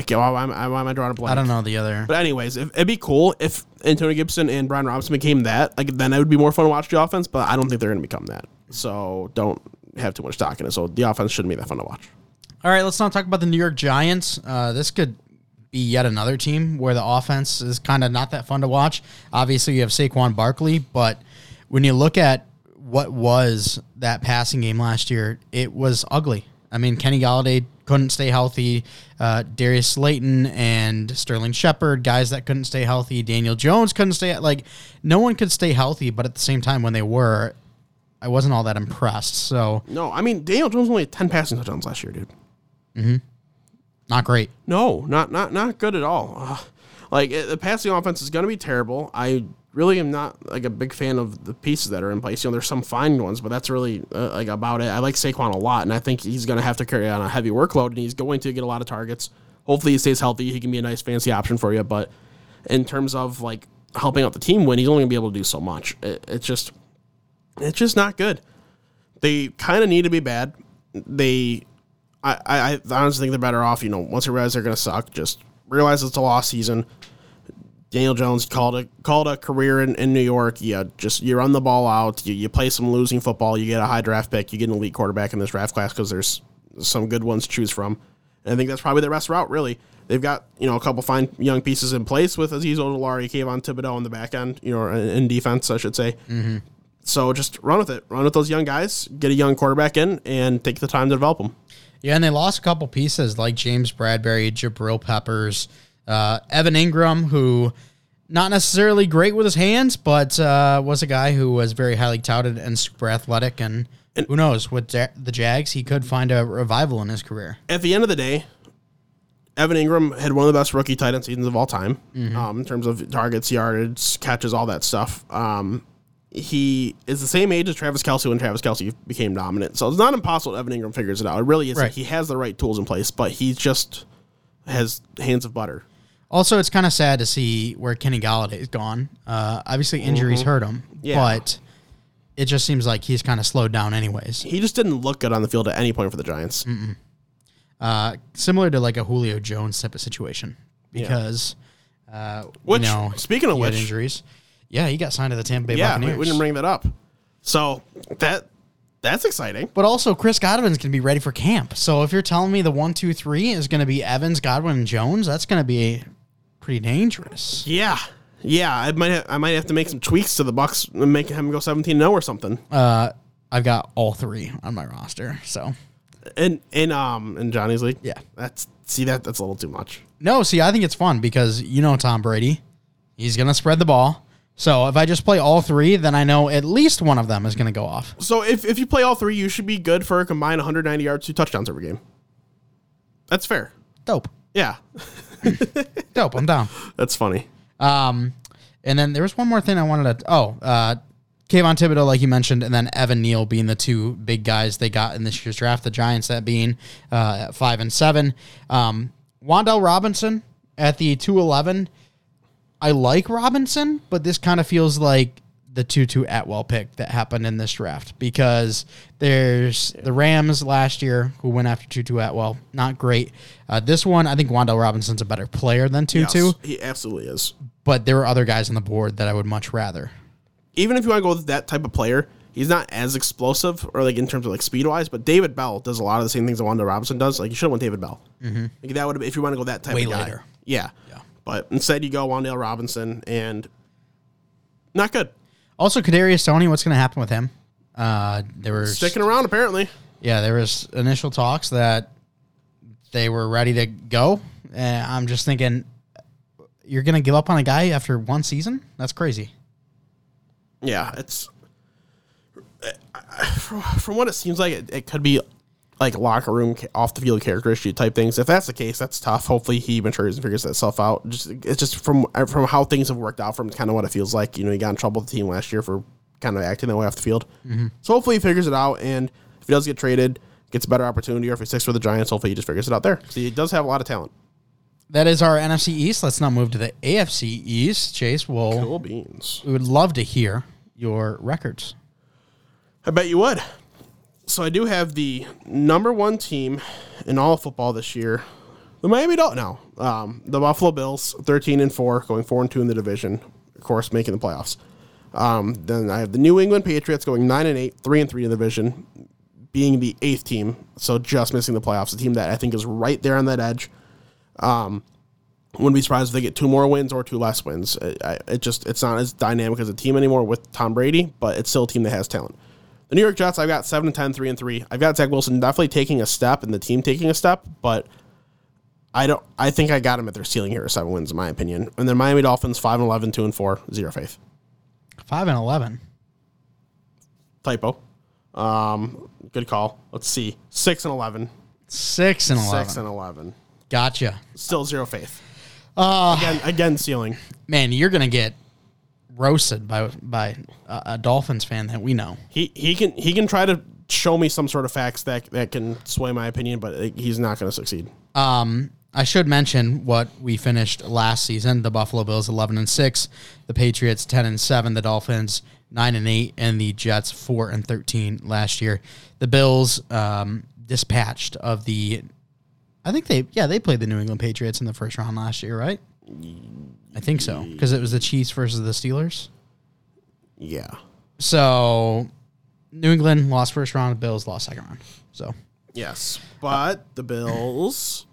I can't. Why, am I- why am I drawing a blank? I don't know the other. But anyways, if, it'd be cool if Antonio Gibson and Brian Robinson became that. Like then it would be more fun to watch the offense. But I don't think they're going to become that. So don't have too much stock in it. So the offense shouldn't be that fun to watch. All right, let's not talk about the New York Giants. Uh, this could be yet another team where the offense is kind of not that fun to watch. Obviously, you have Saquon Barkley, but when you look at what was that passing game last year, it was ugly. I mean, Kenny Golladay couldn't stay healthy. Uh, Darius Slayton and Sterling Shepard, guys that couldn't stay healthy. Daniel Jones couldn't stay. Like, no one could stay healthy, but at the same time, when they were, I wasn't all that impressed. So, No, I mean Daniel Jones only had ten passing touchdowns last year, dude. Mm-hmm. Not great. No, not not not good at all. Uh, like it, the passing offense is going to be terrible. I really am not like a big fan of the pieces that are in place. You know, there's some fine ones, but that's really uh, like about it. I like Saquon a lot, and I think he's going to have to carry on a heavy workload, and he's going to get a lot of targets. Hopefully, he stays healthy. He can be a nice fancy option for you, but in terms of like helping out the team win, he's only going to be able to do so much. It, it's just it's just not good. They kind of need to be bad. They, I, I, I honestly think they're better off. You know, once they realize they're going to suck, just realize it's a lost season. Daniel Jones called a called a career in, in New York. You uh, just you run the ball out. You, you play some losing football. You get a high draft pick. You get an elite quarterback in this draft class because there's some good ones to choose from. And I think that's probably the best route. Really, they've got you know a couple fine young pieces in place with Azeez Ojulari, Kayvon Thibodeaux on the back end. You know, in, in defense, I should say. Mm-hmm. So just run with it. Run with those young guys. Get a young quarterback in and take the time to develop them. Yeah, and they lost a couple pieces like James Bradberry, Jabril Peppers, uh, Evan Engram, who not necessarily great with his hands, but uh, was a guy who was very highly touted and super athletic. And, who knows, with Ja- the Jags, he could find a revival in his career. At the end of the day, Evan Engram had one of the best rookie tight end seasons of all time um, in terms of targets, yardage, catches, all that stuff. Um, he is the same age as Travis Kelce when Travis Kelce became dominant. So it's not impossible Evan Engram figures it out. It really is. Right. He has the right tools in place, but he's just has hands of butter. Also, it's kind of sad to see where Kenny Golladay is gone. Uh, obviously, injuries hurt him, Yeah. but it just seems like he's kind of slowed down, anyways. He just didn't look good on the field at any point for the Giants. Uh, similar to like a Julio Jones type of situation because, uh, Which, you know, speaking of which- injuries. Yeah, he got signed to the Tampa Bay Yeah, we, Buccaneers. we didn't bring that up. So that that's exciting. but also, Chris Godwin's going to be ready for camp. So if you're telling me the one, two, three is going to be Evans, Godwin, and Jones, that's going to be pretty dangerous. Yeah, yeah. I might have, I might have to make some tweaks to the Bucks and make him go seventeen zero or something. Uh, I've got all three on my roster. So and in um in Johnny's league. Yeah. that's see that that's a little too much. no, see, I think it's fun because you know Tom Brady, he's going to spread the ball. So if I just play all three, then I know at least one of them is going to go off. So if if you play all three, you should be good for a combined 190 yards, two touchdowns every game. That's fair. Dope, Yeah, (laughs) dope. I'm down. that's funny. Um, and then there was one more thing I wanted to. Oh, uh, Kayvon Thibodeaux, like you mentioned, and then Evan Neal being the two big guys they got in this year's draft. The Giants that being uh, at five and seven. Um, Wan'Dale Robinson at the two eleven. I like Robinson, but this kind of feels like the Tutu Atwell pick that happened in this draft because there's the Rams last year who went after Tutu Atwell, not great. Uh, this one, I think Wan'Dale Robinson's a better player than two two Yes, he absolutely is. but there were other guys on the board that I would much rather. Even if you want to go with that type of player, he's not as explosive or like in terms of like speed wise. But David Bell does a lot of the same things that Wanda Robinson does. Like you should have went David Bell. Mm-hmm. Like that would have if you want to go that type Way of guy. later. Yeah. But instead, you go Wan'Dale Robinson and not good. Also, Kadarius Toney, what's going to happen with him? Uh, there was Sticking around apparently. yeah, there was initial talks that they were ready to go. And I'm just thinking, you're going to give up on a guy after one season? That's crazy. Yeah, it's from, (sighs) from what it seems like, it, it could be like locker room off the field characteristic type things. If that's the case, that's tough. Hopefully, he matures and figures that stuff out. Just it's just from uh, from how things have worked out. From kind of what it feels like. You know, he got in trouble with the team last year for kind of acting that way off the field. Mm-hmm. So hopefully, he figures it out. And if he does get traded, gets a better opportunity, or if he sticks with the Giants, hopefully he just figures it out there. 'Cause he does have a lot of talent. That is our NFC East. Let's now move to the AFC East. Chase, well, Cool beans. we would love to hear your records. I bet you would. So I do have the number one team in all football this year. The Miami Dolphins. No, um, the Buffalo Bills, thirteen and four, going four and two in the division. Of course, making the playoffs. Um, then I have the New England Patriots going nine and eight, three and three in the division, being the eighth team. So just missing the playoffs. A team that I think is right there on that edge. Um, wouldn't be surprised if they get two more wins or two less wins. It, I, it just it's not as dynamic as a team anymore with Tom Brady, but it's still a team that has talent. The New York Jets, I've got 7 and 10, 3 and 3. I've got Zach Wilson definitely taking a step and the team taking a step, but I don't I think I got them at their ceiling here, seven wins in my opinion. And then Miami Dolphins, 5 and 11, 2 and 4, zero faith. Five and eleven. Typo. Um, good call. Let's see. 6 and 11. Six and eleven. 6 and 11. Gotcha. Still zero faith. Uh, Again, again ceiling. man, you're gonna get roasted by by a, a Dolphins fan that we know. He he can he can try to show me some sort of facts that that can sway my opinion, but he's not going to succeed. Um, I should mention what we finished last season: the Buffalo Bills eleven and six, the Patriots ten and seven, the Dolphins nine and eight, and the Jets four and thirteen last year. The Bills um, dispatched of the, I think they yeah they played the New England Patriots in the first round last year, right? I think so because it was the Chiefs versus the Steelers. Yeah. So New England lost first round, the Bills lost second round. So Yes, but the Bills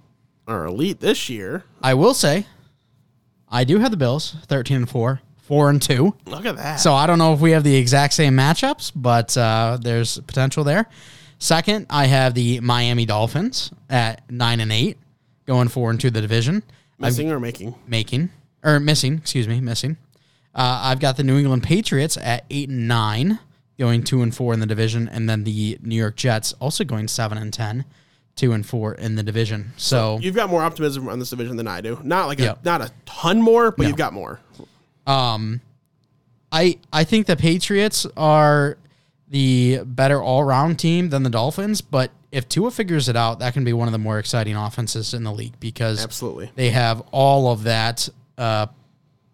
are elite this year. I will say, I do have the Bills thirteen and four, four and two. Look at that. So I don't know if we have the exact same matchups, but uh, there's potential there. Second, I have the Miami Dolphins at nine and eight, going four and two the division, missing or making? making or missing. Excuse me, missing. Uh, I've got the New England Patriots at eight and nine, going two and four in the division, and then the New York Jets also going seven and ten, two and four in the division. So You've got more optimism on this division than I do. Not like a, not a ton more, but you've got more. Um, I I think the Patriots are the better all round team than the Dolphins, but if Tua figures it out, that can be one of the more exciting offenses in the league because Absolutely. they have all of that uh,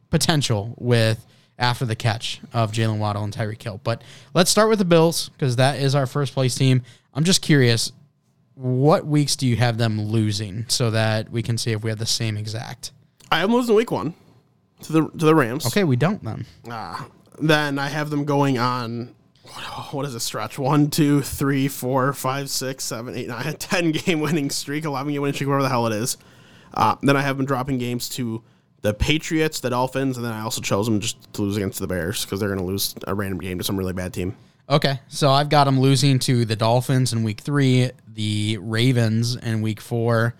potential with after the catch of Jaylen Waddle and Tyreek Hill. But let's start with the Bills because that is our first place team. I'm just curious, what weeks do you have them losing so that we can see if we have the same exact? I am losing week one to the to the Rams. Okay, we don't then. Ah, then I have them going on. (sighs) What is a stretch? One, two, three, four, five, six, seven, eight, nine, (laughs) ten game winning streak, eleven game winning streak, whatever the hell it is. Uh, then I have them dropping games to the Patriots, the Dolphins, and then I also chose them just to lose against the Bears because they're going to lose a random game to some really bad team. Okay, so I've got them losing to the Dolphins in week three, the Ravens in week four,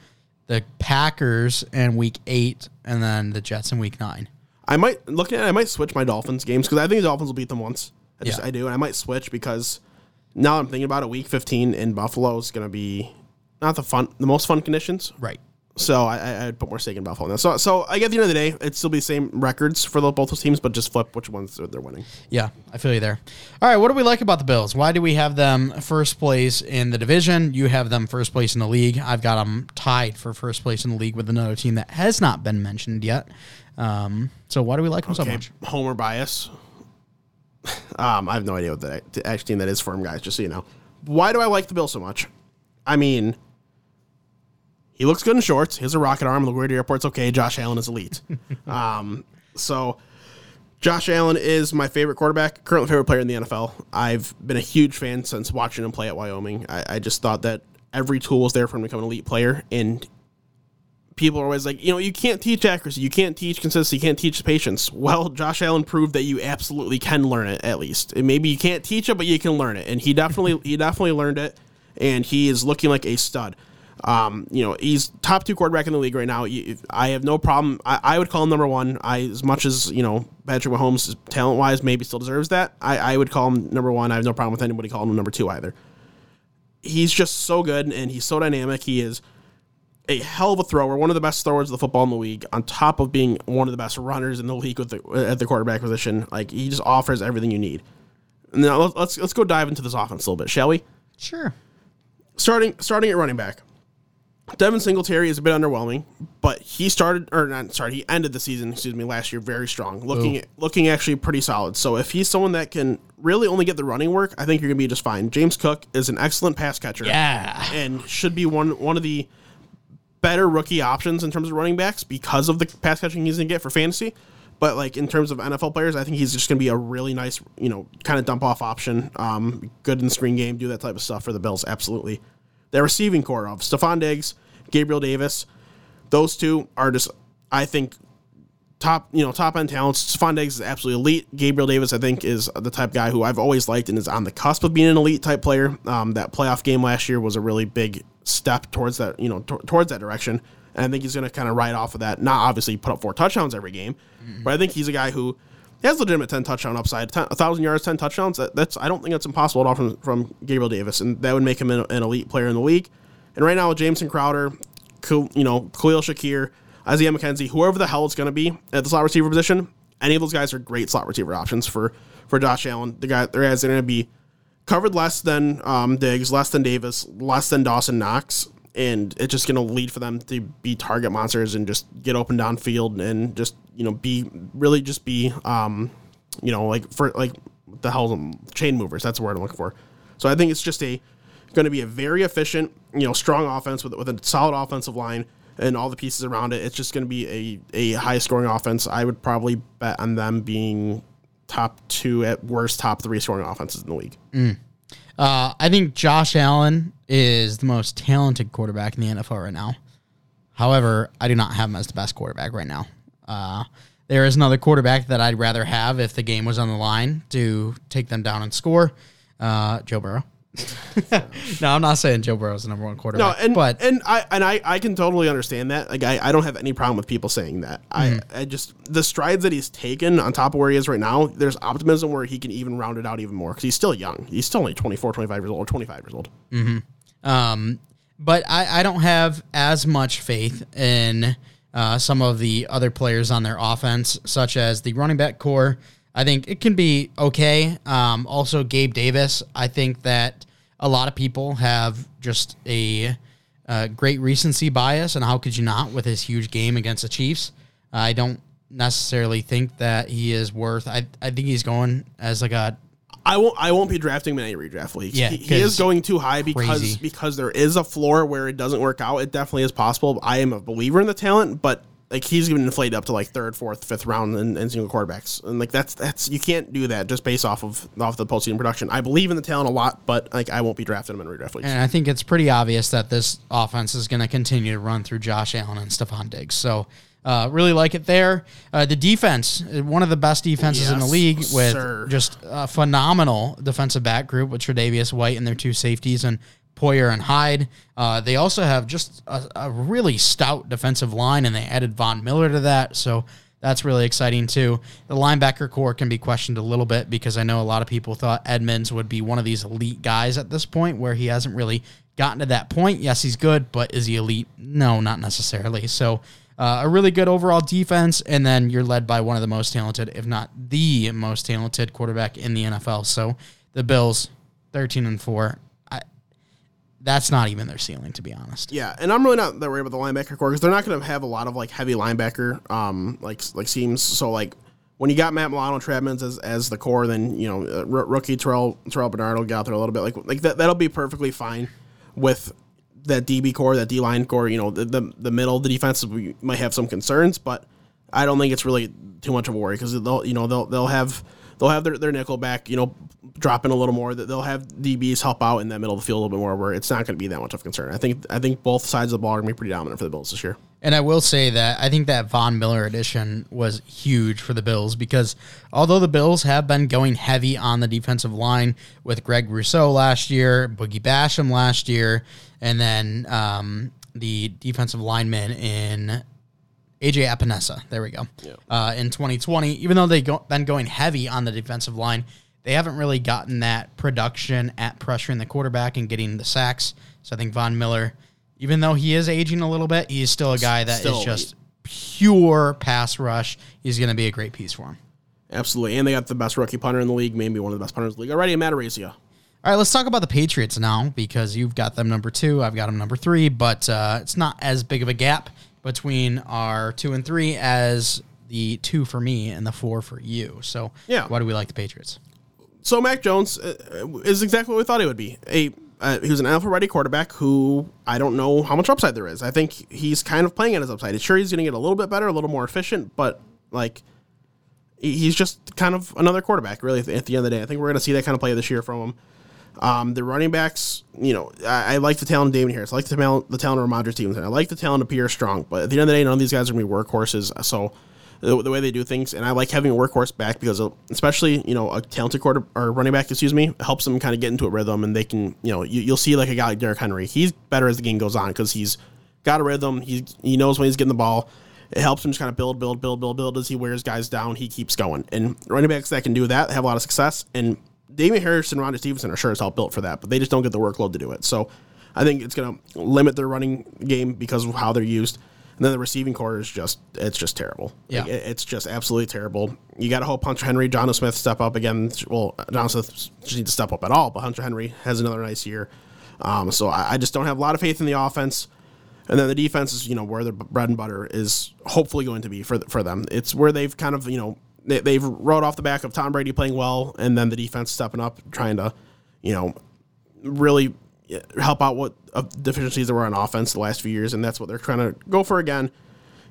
the Packers in week eight, and then the Jets in week nine. I might looking at it, I might switch my Dolphins games because I think the Dolphins will beat them once. I just Yeah. I do, and I might switch because now I'm thinking about it. Week 15 in Buffalo is going to be not the fun, the most fun conditions. Right. So I, I I'd put more stake in Buffalo now. So so I get the end of the day, it'd still be the same records for the, both those teams, but just flip which ones they're winning. Yeah, I feel you there. All right, what do we like about the Bills? Why do we have them first place in the division? You have them first place in the league. I've got them tied for first place in the league with another team that has not been mentioned yet. Um, so why do we like them so much? Homer bias. (laughs) um, I have no idea what the actual team that is for him, guys. Just so you know, why do I like the Bill so much? I mean, he looks good in shorts. He has a rocket arm. The LaGuardia Airport's okay. Josh Allen is elite. (laughs) um, so Josh Allen is my favorite quarterback, currently favorite player in the NFL. I've been a huge fan since watching him play at Wyoming. I, I just thought that every tool was there for him to become an elite player, and people are always like, you know, you can't teach accuracy, you can't teach consistency, you can't teach patience. Well, Josh Allen proved that you absolutely can learn it at least. And maybe you can't teach it, but you can learn it, and he definitely (laughs) he definitely learned it, and he is looking like a stud. Um, you know, he's top two quarterback in the league right now. I have no problem. I, I would call him number one. I, as much as you know, Patrick Mahomes, talent wise, maybe still deserves that. I, I would call him number one. I have no problem with anybody calling him number two either. He's just so good, and he's so dynamic. He is a hell of a thrower, one of the best throwers of the football in the league, on top of being one of the best runners in the league with the, at the quarterback position. Like he just offers everything you need. Now let's let's, go dive into this offense a little bit, shall we? Sure. Starting starting at running back. Devin Singletary is a bit underwhelming, but he started or not sorry, he ended the season, excuse me, last year very strong. Looking looking actually pretty solid. So if he's someone that can really only get the running work, I think you're gonna be just fine. James Cook is an excellent pass catcher Yeah. and should be one one of the better rookie options in terms of running backs because of the pass catching he's gonna get for fantasy. But like in terms of NFL players, I think he's just gonna be a really nice, you know, kind of dump off option. Um, good in the screen game, do that type of stuff for the Bills. Absolutely. Their receiving corps of Stefon Diggs, Gabriel Davis, those two are just, I think, top, you know, top end talents. Stefon Diggs is absolutely elite. Gabriel Davis, I think, is the type of guy who I've always liked and is on the cusp of being an elite type player. Um, that playoff game last year was a really big step towards that, you know, t- towards that direction. And I think he's going to kind of ride off of that. Not obviously put up four touchdowns every game, mm-hmm. but I think he's a guy who has legitimate ten touchdown upside. 10, a thousand yards, ten touchdowns. That, that's I don't think that's impossible at all from, from Gabriel Davis, and that would make him an, an elite player in the league. And right now, with Jamison Crowder, you know, Khalil Shakir, Isaiah McKenzie, whoever the hell it's going to be at the slot receiver position, any of those guys are great slot receiver options for for Josh Allen. The guy, the guys are going to be covered less than um, Diggs, less than Davis, less than Dawson Knox, and it's just going to lead for them to be target monsters and just get open downfield and just you know be really just be um, you know like for like the hell chain movers. That's the word I'm looking for. So I think it's just a going to be a very efficient, you know, strong offense with with a solid offensive line and all the pieces around it. It's just going to be a, a high scoring offense. I would probably bet on them being top two at worst, top three scoring offenses in the league. Mm. Uh, I think Josh Allen is the most talented quarterback in the NFL right now. However, I do not have him as the best quarterback right now. Uh, there is another quarterback that I'd rather have if the game was on the line to take them down and score. Uh, Joe Burrow. (laughs) no, I'm not saying Joe Burrow's the number one quarterback. No, and but and I and I, I can totally understand that. Like I, I don't have any problem with people saying that. Mm-hmm. I I just the strides that he's taken on top of where he is right now. There's optimism where he can even round it out even more because he's still young. He's still only 24, 25 years old, or 25 years old. Mm-hmm. Um, but I I don't have as much faith in uh, some of the other players on their offense, such as the running back corps. I think it can be okay. Um, also, Gabe Davis. I think that a lot of people have just a, a, great recency bias, and how could you not with his huge game against the Chiefs? I don't necessarily think that he is worth. I I think he's going as like a. I won't. I won't be drafting him in any redraft leagues. Yeah, he, he is going too high because crazy. because there is a floor where it doesn't work out. It definitely is possible. I am a believer in the talent, but like he's even inflated up to like third, fourth, fifth round in, in single quarterbacks, and like that's that's you can't do that just based off of off the postseason production. I believe in the talent a lot, but like I won't be drafting him in redraft leagues. And I think it's pretty obvious that this offense is going to continue to run through Josh Allen and Stefon Diggs. So. Uh, really like it there. Uh, the defense, one of the best defenses yes, in the league, with sir. just a phenomenal defensive back group with Tre'Davious White and their two safeties and Poyer and Hyde. Uh, they also have just a, a, really stout defensive line, and they added Von Miller to that. So that's really exciting too. The linebacker corps can be questioned a little bit because I know a lot of people thought Edmunds would be one of these elite guys at this point, where he hasn't really gotten to that point. Yes, he's good, but is he elite? No, not necessarily. So. Uh, a really good overall defense, and then you're led by one of the most talented, if not the most talented quarterback in the NFL. So the Bills, 13 and 4 that's not even their ceiling, to be honest. Yeah, and I'm really not that worried about the linebacker corps because they're not going to have a lot of like heavy linebacker um like like seams. So like when you got Matt Milano, Trevmans as, as the corps, then you know uh, r- rookie Terrell Terrell Bernard will get out there a little bit. Like like that that'll be perfectly fine with that DB corps, that D line corps. You know the, the the middle, the defense might have some concerns, but I don't think it's really too much of a worry because they'll you know they'll they'll have they'll have their, their nickel back, you know, dropping a little more. That they'll have DBs help out in that middle of the field a little bit more, where it's not going to be that much of a concern. I think I think both sides of the ball are going to be pretty dominant for the Bills this year. And I will say that I think that Von Miller addition was huge for the Bills because although the Bills have been going heavy on the defensive line with Greg Rousseau last year, Boogie Basham last year, and then um, the defensive lineman in AJ Epenesa. There we go. Yeah. Uh, in 2020, even though they've go, been going heavy on the defensive line, they haven't really gotten that production at pressuring the quarterback and getting the sacks. So I think Von Miller, even though he is aging a little bit, he's still a guy that still is just pure pass rush. He's going to be a great piece for him. Absolutely. And they got the best rookie punter in the league, maybe one of the best punters in the league already, Matt Araiza. All right, let's talk about the Patriots now because you've got them number two. I've got them number three, but uh, it's not as big of a gap between our two and three as the two for me and the four for you. So, yeah, why do we like the Patriots? So, Mac Jones uh, is exactly what we thought he would be. A uh, he was an alpha ready quarterback who I don't know how much upside there is. I think he's kind of playing at his upside. It's sure, he's going to get a little bit better, a little more efficient, but like he's just kind of another quarterback, really. At the end of the day, I think we're going to see that kind of play this year from him. Um, the running backs, you know, I, I like the talent of Damien Harris. I like the talent, the talent of Rhamondre Stevenson. I like the talent of Pierre Strong. But at the end of the day, none of these guys are going to be workhorses. So the, the way they do things, and I like having a workhorse back because, uh, especially you know, a talented quarter or running back, excuse me, helps them kind of get into a rhythm, and they can, you know, you, you'll see like a guy like Derrick Henry. He's better as the game goes on because he's got a rhythm. He he knows when he's getting the ball. It helps him just kind of build, build, build, build, build as he wears guys down. He keeps going, and running backs that can do that have a lot of success. And Damien Harris and Rondé Stevenson are sure as hell built for that, but they just don't get the workload to do it. So I think it's going to limit their running game because of how they're used. And then the receiving corps is just it's just terrible. Yeah. Like, it's just absolutely terrible. You got to hope Hunter Henry, Jonnu Smith step up again. Well, Jonnu Smith just need to step up at all, but Hunter Henry has another nice year. Um, so I, I just don't have a lot of faith in the offense. And then the defense is, you know, where the bread and butter is hopefully going to be for for them. It's where they've kind of, you know, they, they've rode off the back of Tom Brady playing well, and then the defense stepping up, trying to, you know, really help out what uh, deficiencies there were on offense the last few years, and that's what they're trying to go for again.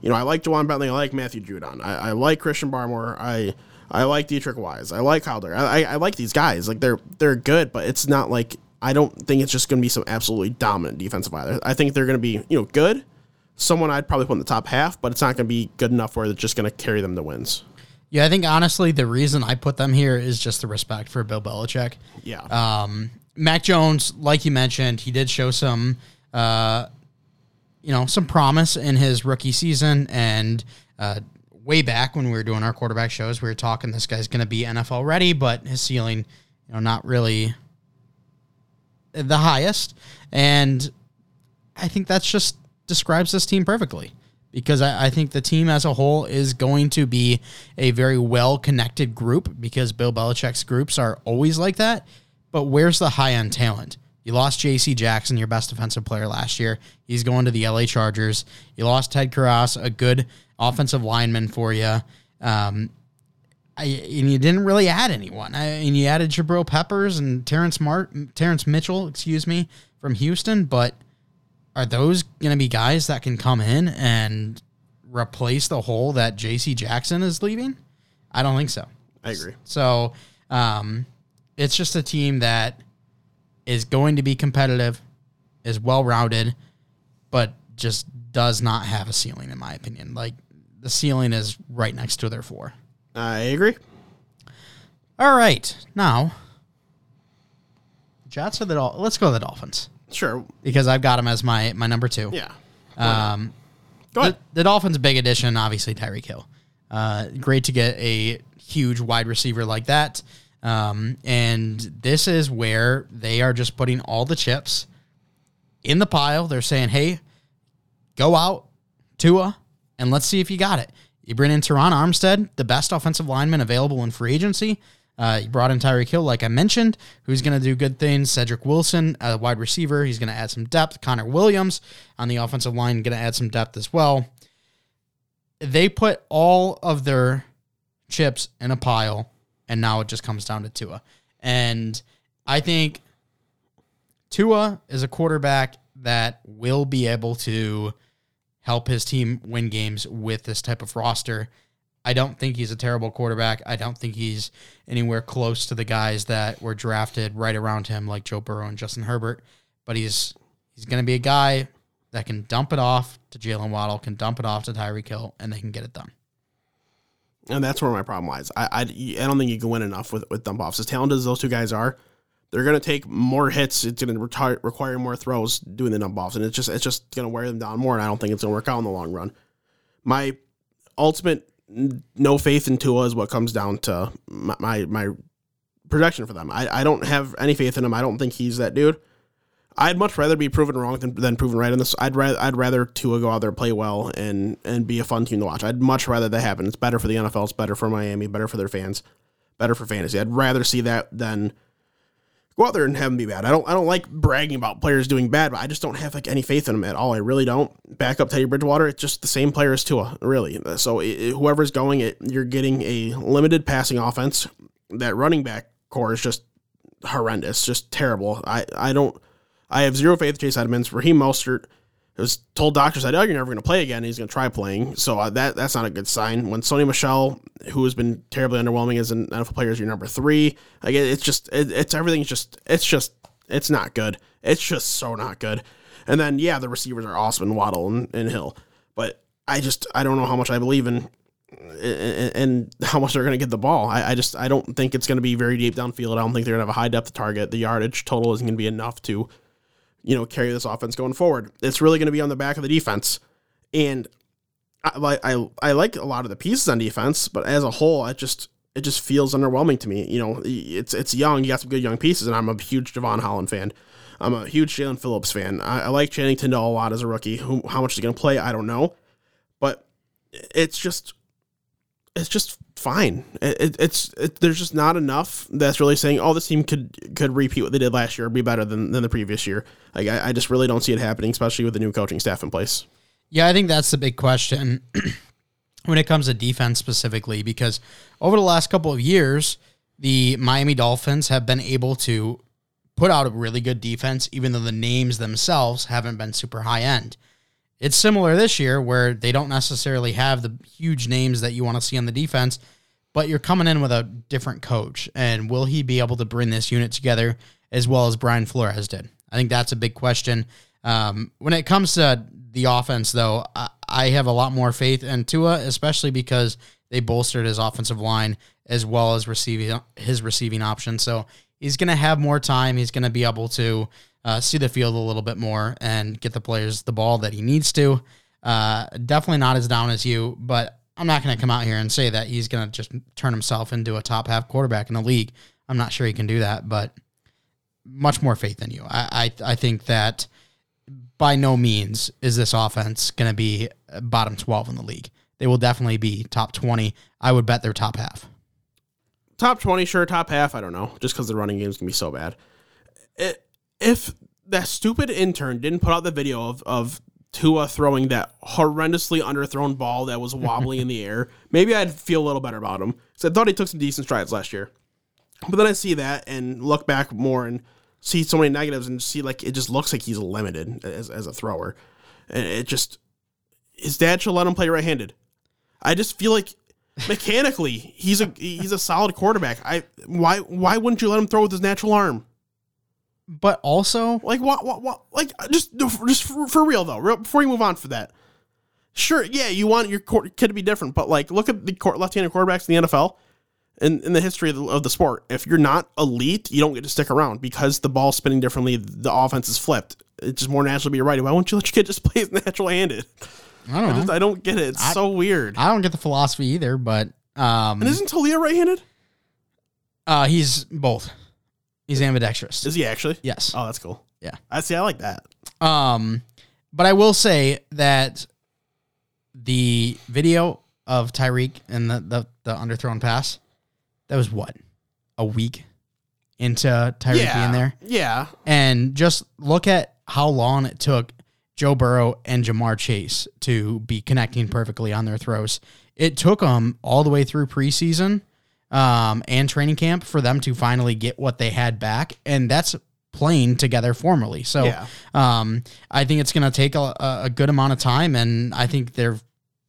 You know, I like Ja'Whaun Bentley, I like Matthew Judon, I, I like Christian Barmore, I I like Deatrich Wise, I like Howler, I, I, I like these guys. Like they're they're good, but it's not like I don't think it's just going to be some absolutely dominant defensive either. I think they're going to be you know good. Someone I'd probably put in the top half, but it's not going to be good enough where it's just going to carry them to wins. Yeah, I think honestly the reason I put them here is just the respect for Bill Belichick. Yeah. Um, Mac Jones, like you mentioned, he did show some, uh, you know, some promise in his rookie season, and uh, way back when we were doing our quarterback shows, we were talking this guy's going to be NFL ready, but his ceiling, you know, not really the highest, and I think that's just describes this team perfectly because I, I think the team as a whole is going to be a very well connected group because Bill Belichick's groups are always like that. But where's the high end talent? You lost J.C. Jackson, your best defensive player last year. He's going to the L.A. Chargers. You lost Ted Karras, a good offensive lineman for you. Um, I, and you didn't really add anyone. I, and you added Jabril Peppers and Terrance Terrance Mitchell, excuse me, from Houston. But are those going to be guys that can come in and replace the hole that J.C. Jackson is leaving? I don't think so. I agree. So um, it's just a team that is going to be competitive, is well rounded, but just does not have a ceiling, in my opinion. Like the ceiling is right next to their floor. I agree. All right, now Jets or the Dol- let's go to the Dolphins Sure. because I've got him as my my number two. Yeah. Um, Go ahead. the, the Dolphins' big addition, obviously Tyreek Hill. Uh, great to get a huge wide receiver like that. Um, and this is where they are just putting all the chips in the pile. They're saying, "Hey, go out, Tua, and let's see if you got it." You bring in Terron Armstead, the best offensive lineman available in free agency. Uh, you brought in Tyreek Hill, like I mentioned, who's going to do good things. Cedric Wilson, a wide receiver, he's going to add some depth. Connor Williams on the offensive line, going to add some depth as well. They put all of their chips in a pile, and now it just comes down to Tua. And I think Tua is a quarterback that will be able to help his team win games with this type of roster. I don't think he's a terrible quarterback. I don't think he's anywhere close to the guys that were drafted right around him, like Joe Burrow and Justin Herbert. But he's he's going to be a guy that can dump it off to Jaylen Waddle, can dump it off to Tyreek Hill, and they can get it done. And that's where my problem lies. I, I, I don't think you can win enough with, with dump offs. As talented as those two guys are, they're going to take more hits. It's going to require more throws doing the dump offs, and it's just it's just going to wear them down more. And I don't think it's going to work out in the long run. My ultimate no faith in Tua is what comes down to my my, my projection for them. I, I don't have any faith in him. I don't think he's that dude. I'd much rather be proven wrong than, than proven right in this. I'd rather I'd rather Tua go out there play well and and be a fun team to watch. I'd much rather that happen. It's better for the NFL. It's better for Miami. Better for their fans. Better for fantasy. I'd rather see that than go out there and have them be bad. I don't I don't like bragging about players doing bad, but I just don't have like any faith in them at all. I really don't. Back up Teddy Bridgewater. It's just the same player as Tua, really. So it, whoever's going, it you're getting a limited passing offense. That running back corps is just horrendous, just terrible. I I don't. I have zero faith in Chase Edmonds. Raheem Mostert was told doctors that oh you're never going to play again. He's going to try playing, so uh, that that's not a good sign. When Sony Michel, who has been terribly underwhelming as an NFL player, is your number three. Like it, it's just it, it's everything's just it's just it's not good. It's just so not good. And then yeah, the receivers are awesome in Waddle and, and Hill, but I just I don't know how much I believe in and, and how much they're going to get the ball. I, I just I don't think it's going to be very deep downfield. I don't think they're going to have a high depth target. The yardage total isn't going to be enough to, you know, carry this offense going forward. It's really going to be on the back of the defense, and I I I like a lot of the pieces on defense, but as a whole, it just it just feels underwhelming to me. You know, it's it's young. You got some good young pieces, and I'm a huge Jevon Holland fan. I'm a huge Jaelan Phillips fan. I, I like Channing Tindall a lot as a rookie. Who, how much is going to play? I don't know, but it's just it's just fine. It, it, it's it, there's just not enough that's really saying, oh, this team could could repeat what they did last year, or be better than, than the previous year. Like I, I just really don't see it happening, especially with the new coaching staff in place. Yeah, I think that's the big question (clears throat) when it comes to defense specifically, because over the last couple of years, the Miami Dolphins have been able to put out a really good defense, even though the names themselves haven't been super high end. It's similar this year where they don't necessarily have the huge names that you want to see on the defense, but you're coming in with a different coach. And will he be able to bring this unit together as well as Brian Flores did? I think that's a big question. Um, when it comes to the offense, though, I, I have a lot more faith in Tua, especially because they bolstered his offensive line as well as receiving his receiving option. So he's going to have more time. He's going to be able to uh, see the field a little bit more and get the players the ball that he needs to. Uh, definitely not as down as you, but I'm not going to come out here and say that he's going to just turn himself into a top half quarterback in the league. I'm not sure he can do that, but much more faith than you. I I, I think that by no means is this offense going to be bottom 12 in the league. They will definitely be top 20. I would bet they're top half. Top 20, sure. Top half, I don't know. Just because the running game's going to be so bad. It, if that stupid intern didn't put out the video of, of Tua throwing that horrendously underthrown ball that was wobbly in the air, (laughs) maybe I'd feel a little better about him. Because I thought he took some decent strides last year. But then I see that and look back more and see so many negatives and see like it just looks like he's limited as, as a thrower. And it just his dad should let him play right handed. I just feel like mechanically he's a he's a solid quarterback. I why why wouldn't you let him throw with his natural arm? But also, Like what? What? What? Like just just for, for real though. Real, before you move on for that, sure, yeah, you want your court, kid to be different, but like look at the court, left-handed quarterbacks in the NFL. In, in the history of the, of the sport, if you're not elite, you don't get to stick around because the ball's spinning differently. The offense is flipped. It's just more natural to be a righty. Why won't you let your kid just (laughs) play as natural handed? I don't I, just, I don't get it. It's so weird. I don't get the philosophy either, but um, and isn't Taulia right handed? uh, he's both. He's ambidextrous. Is he actually? yes. Oh, that's cool. Yeah. I see. I like that. Um, but I will say that the video of Tyreek and the, the, the underthrown pass, that was what? A week into Tyreek yeah. being there? Yeah. And just look at how long it took Joe Burrow and Ja'Marr Chase to be connecting perfectly on their throws. It took them all the way through preseason um, and training camp for them to finally get what they had back, and that's playing together formally. So Yeah. um, I think it's going to take a, a good amount of time, and I think there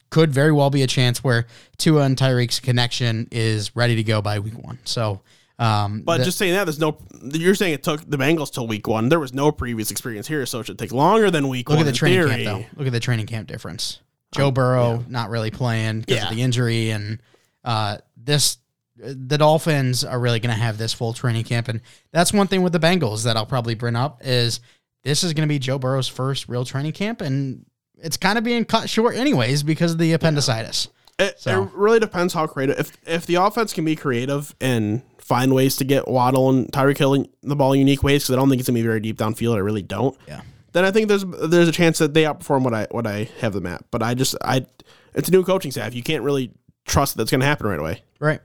could very well be a chance where Tua and Tyreek's connection is ready to go by week one. So. Um, But the- just saying that, there's no. You're saying it took the Bengals till week one. There was no previous experience here, so it should take longer than week Look one. at the training theory. camp, though. Look at the training camp difference. Joe Burrow not really playing because Yeah. of the injury, and uh, this the Dolphins are really going to have this full training camp, and that's one thing with the Bengals that I'll probably bring up is this is going to be Joe Burrow's first real training camp, and it's kind of being cut short anyways because of the appendicitis. It, So- it really depends how creative. If if the offense can be creative and find ways to get Waddle and Tyreek Hill the ball in unique ways, because I don't think it's gonna be very deep downfield. I really don't. Yeah. Then I think there's there's a chance that they outperform what I what I have them at. But I just I it's a new coaching staff. You can't really trust that's gonna happen right away. Right.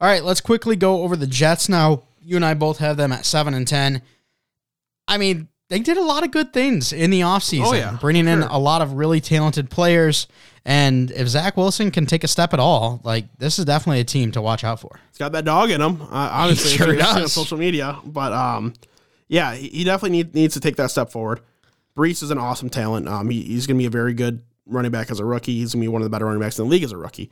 All right, let's quickly go over the Jets now. You and I both have them at 7 and 10. I mean, they did a lot of good things in the offseason, Oh, yeah, bringing in a lot of really talented players. And if Zach Wilson can take a step at all, like this is definitely a team to watch out for. He's got that dog in him. Uh, obviously, sure if you're on does. social media. But um, yeah, he, he definitely need, needs to take that step forward. Breece is an awesome talent. Um, he, he's going to be a very good running back as a rookie. He's going to be one of the better running backs in the league as a rookie.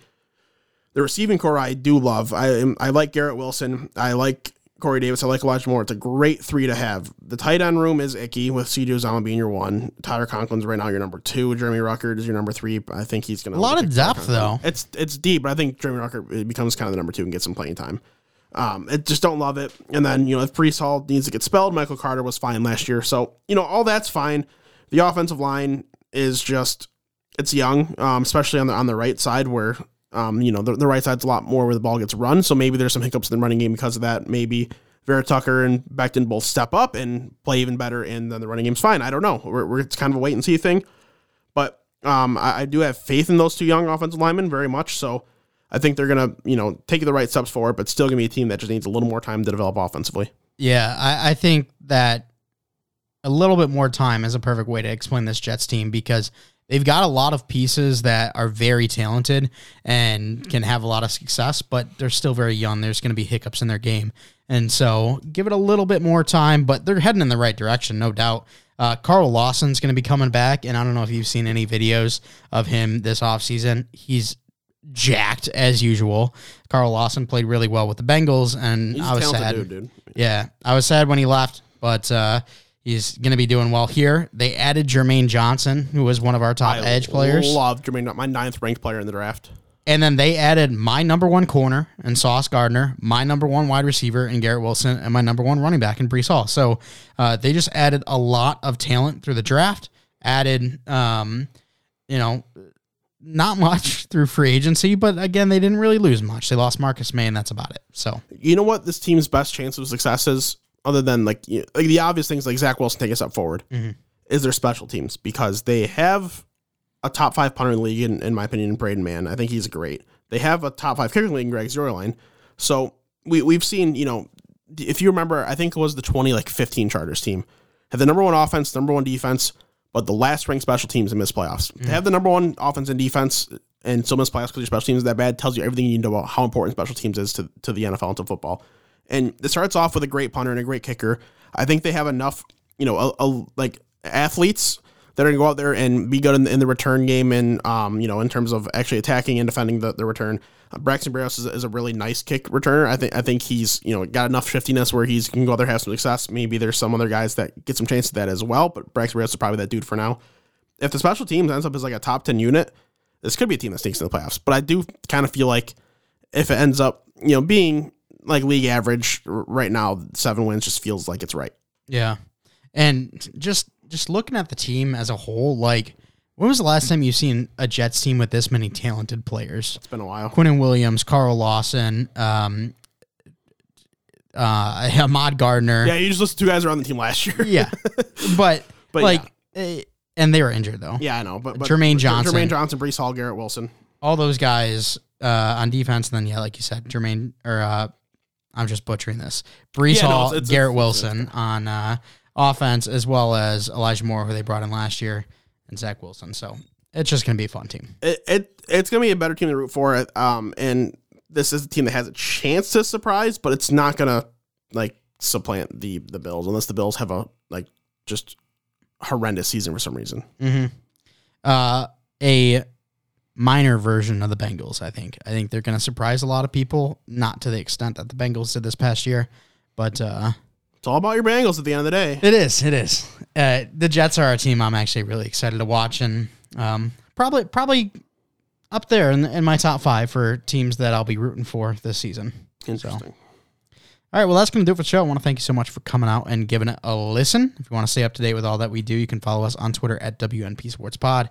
The receiving corps I do love. I am- I like Garrett Wilson. I like Corey Davis. I like Elijah Moore. It's a great three to have. The tight end room is icky with CJ Uzomah being your one. Tyler Conklin's right now your number two. Jeremy Ruckert is your number three. I think he's going to A lot of depth, though. It's it's deep, but I think Jeremy Ruckert becomes kind of the number two and gets some playing time. Um, it just don't love it. And then you know if Breece Hall needs to get spelled, Michael Carter was fine last year, so you know all that's fine. The offensive line is just it's young, um, especially on the on the right side where um, you know the, the right side's a lot more where the ball gets run. So maybe there's some hiccups in the running game because of that. Maybe Vera-Tucker and Becton both step up and play even better, and then the running game's fine. I don't know. We're, we're it's kind of a wait and see thing, but um, I, I do have faith in those two young offensive linemen very much. So I think they're gonna you know take the right steps forward, but still gonna be a team that just needs a little more time to develop offensively. Yeah, I, I think that a little bit more time is a perfect way to explain this Jets team because they've got a lot of pieces that are very talented and can have a lot of success, but they're still very young. There's going to be hiccups in their game. And so give it a little bit more time, but they're heading in the right direction, no doubt. Uh, Carl Lawson's going to be coming back, and I don't know if you've seen any videos of him this offseason. He's jacked as usual. Carl Lawson played really well with the Bengals, and He's I was sad. dude, dude. Yeah, I was sad when he left, but uh, he's going to be doing well here. They added Jermaine Johnson, who was one of our top I edge players, Love Jermaine, my ninth ranked player in the draft. and then they added my number one corner and Sauce Gardner, my number one wide receiver and Garrett Wilson, and my number one running back in Breece Hall. So uh, they just added a lot of talent through the draft. Added, um, you know. Not much (laughs) through free agency, but again, they didn't really lose much. They lost Marcus Maye, and that's about it. So, You know what this team's best chance of success is, other than like, you like the obvious things like Zach Wilson taking a step forward, mm-hmm. is their special teams because they have a top five punter in the league, in, in my opinion, in Braden Mann, I think he's great. They have a top five kicker in the league in Greg Zuerlein. So we, we've seen, you know, if you remember, I think it was the 20, like 15 Chargers team, had the number one offense, number one defense, but the last ranked special teams and missed playoffs. To mm-hmm. have the number one offense and defense and still miss playoffs because your special teams is that bad tells you everything you need to know about how important special teams is to, to the NFL and to football. And it starts off with a great punter and a great kicker. I think they have enough, you know, a, a, like athletes that are going to go out there and be good in the, in the return game and, um, you know, in terms of actually attacking and defending the, the return. Uh, Braxton Barrios is, is a really nice kick returner. I think I think he's you know got enough shiftiness where he's can go out there have some success. Maybe there's some other guys that get some chance to that as well, but Braxton Barrios is probably that dude for now. If the special teams ends up as like a top ten unit, this could be a team that sneaks in the playoffs. But I do kind of feel like if it ends up you know being like league average right now, seven wins just feels like it's right. Yeah. And just just looking at the team as a whole, like when was the last time you've seen a Jets team with this many talented players? It's been a while. Quinnen Williams, Carl Lawson, um, uh, (laughs) Ahmad Gardner. Yeah, you just listed two guys around the team last year. Yeah. (laughs) But, (laughs) But like, eh, and they were injured though. yeah, I know. But, but Jermaine Johnson. Jermaine Johnson, Breece Hall, Garrett Wilson. All those guys uh, on defense, and then yeah, like you said, Jermaine or uh, I'm just butchering this. Breece Yeah, no, Hall, it's- it's- Garrett it's- Wilson on uh, offense, as well as Elijah Moore, who they brought in last year, and Zach Wilson. So it's just gonna be a fun team. it, it it's gonna be a better team to root for. Um, and this is a team that has a chance to surprise, but it's not gonna like supplant the the Bills unless the Bills have a like just horrendous season for some reason. Mm-hmm. Uh, a minor version of the Bengals. I think. I think they're going to surprise a lot of people, not to the extent that the Bengals did this past year, but uh, It's all about your Bengals at the end of the day. it is. It is. Uh, the Jets are a team I'm actually really excited to watch, and um, probably probably up there in, in my top five for teams that I'll be rooting for this season. Interesting. All right, well, that's going to do it for the show. I want to thank you so much for coming out and giving it a listen. If you want to stay up to date with all that we do, you can follow us on Twitter at WNP Sports Pod.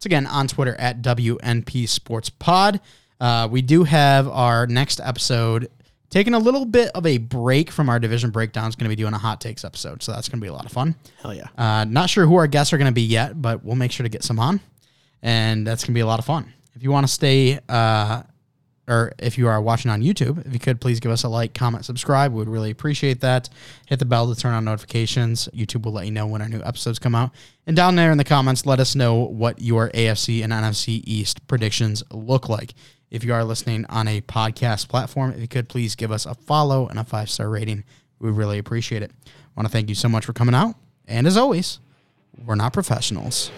It's again on Twitter at WNP Sports Pod. Uh, we do have our next episode taking a little bit of a break from our division breakdown. It's going to be doing a hot takes episode, so that's going to be a lot of fun. Hell yeah. Uh, not sure who our guests are going to be yet, but we'll make sure to get some on, and that's going to be a lot of fun. If you want to stay, uh, or if you are watching on YouTube, if you could please give us a like, comment, subscribe, we would really appreciate that. Hit the bell to turn on notifications. YouTube will let you know when our new episodes come out. And down there in the comments, let us know what your AFC and NFC East predictions look like. If you are listening on a podcast platform, if you could please give us a follow and a five star rating, we really appreciate it. I want to thank you so much for coming out. And as always, we're not professionals.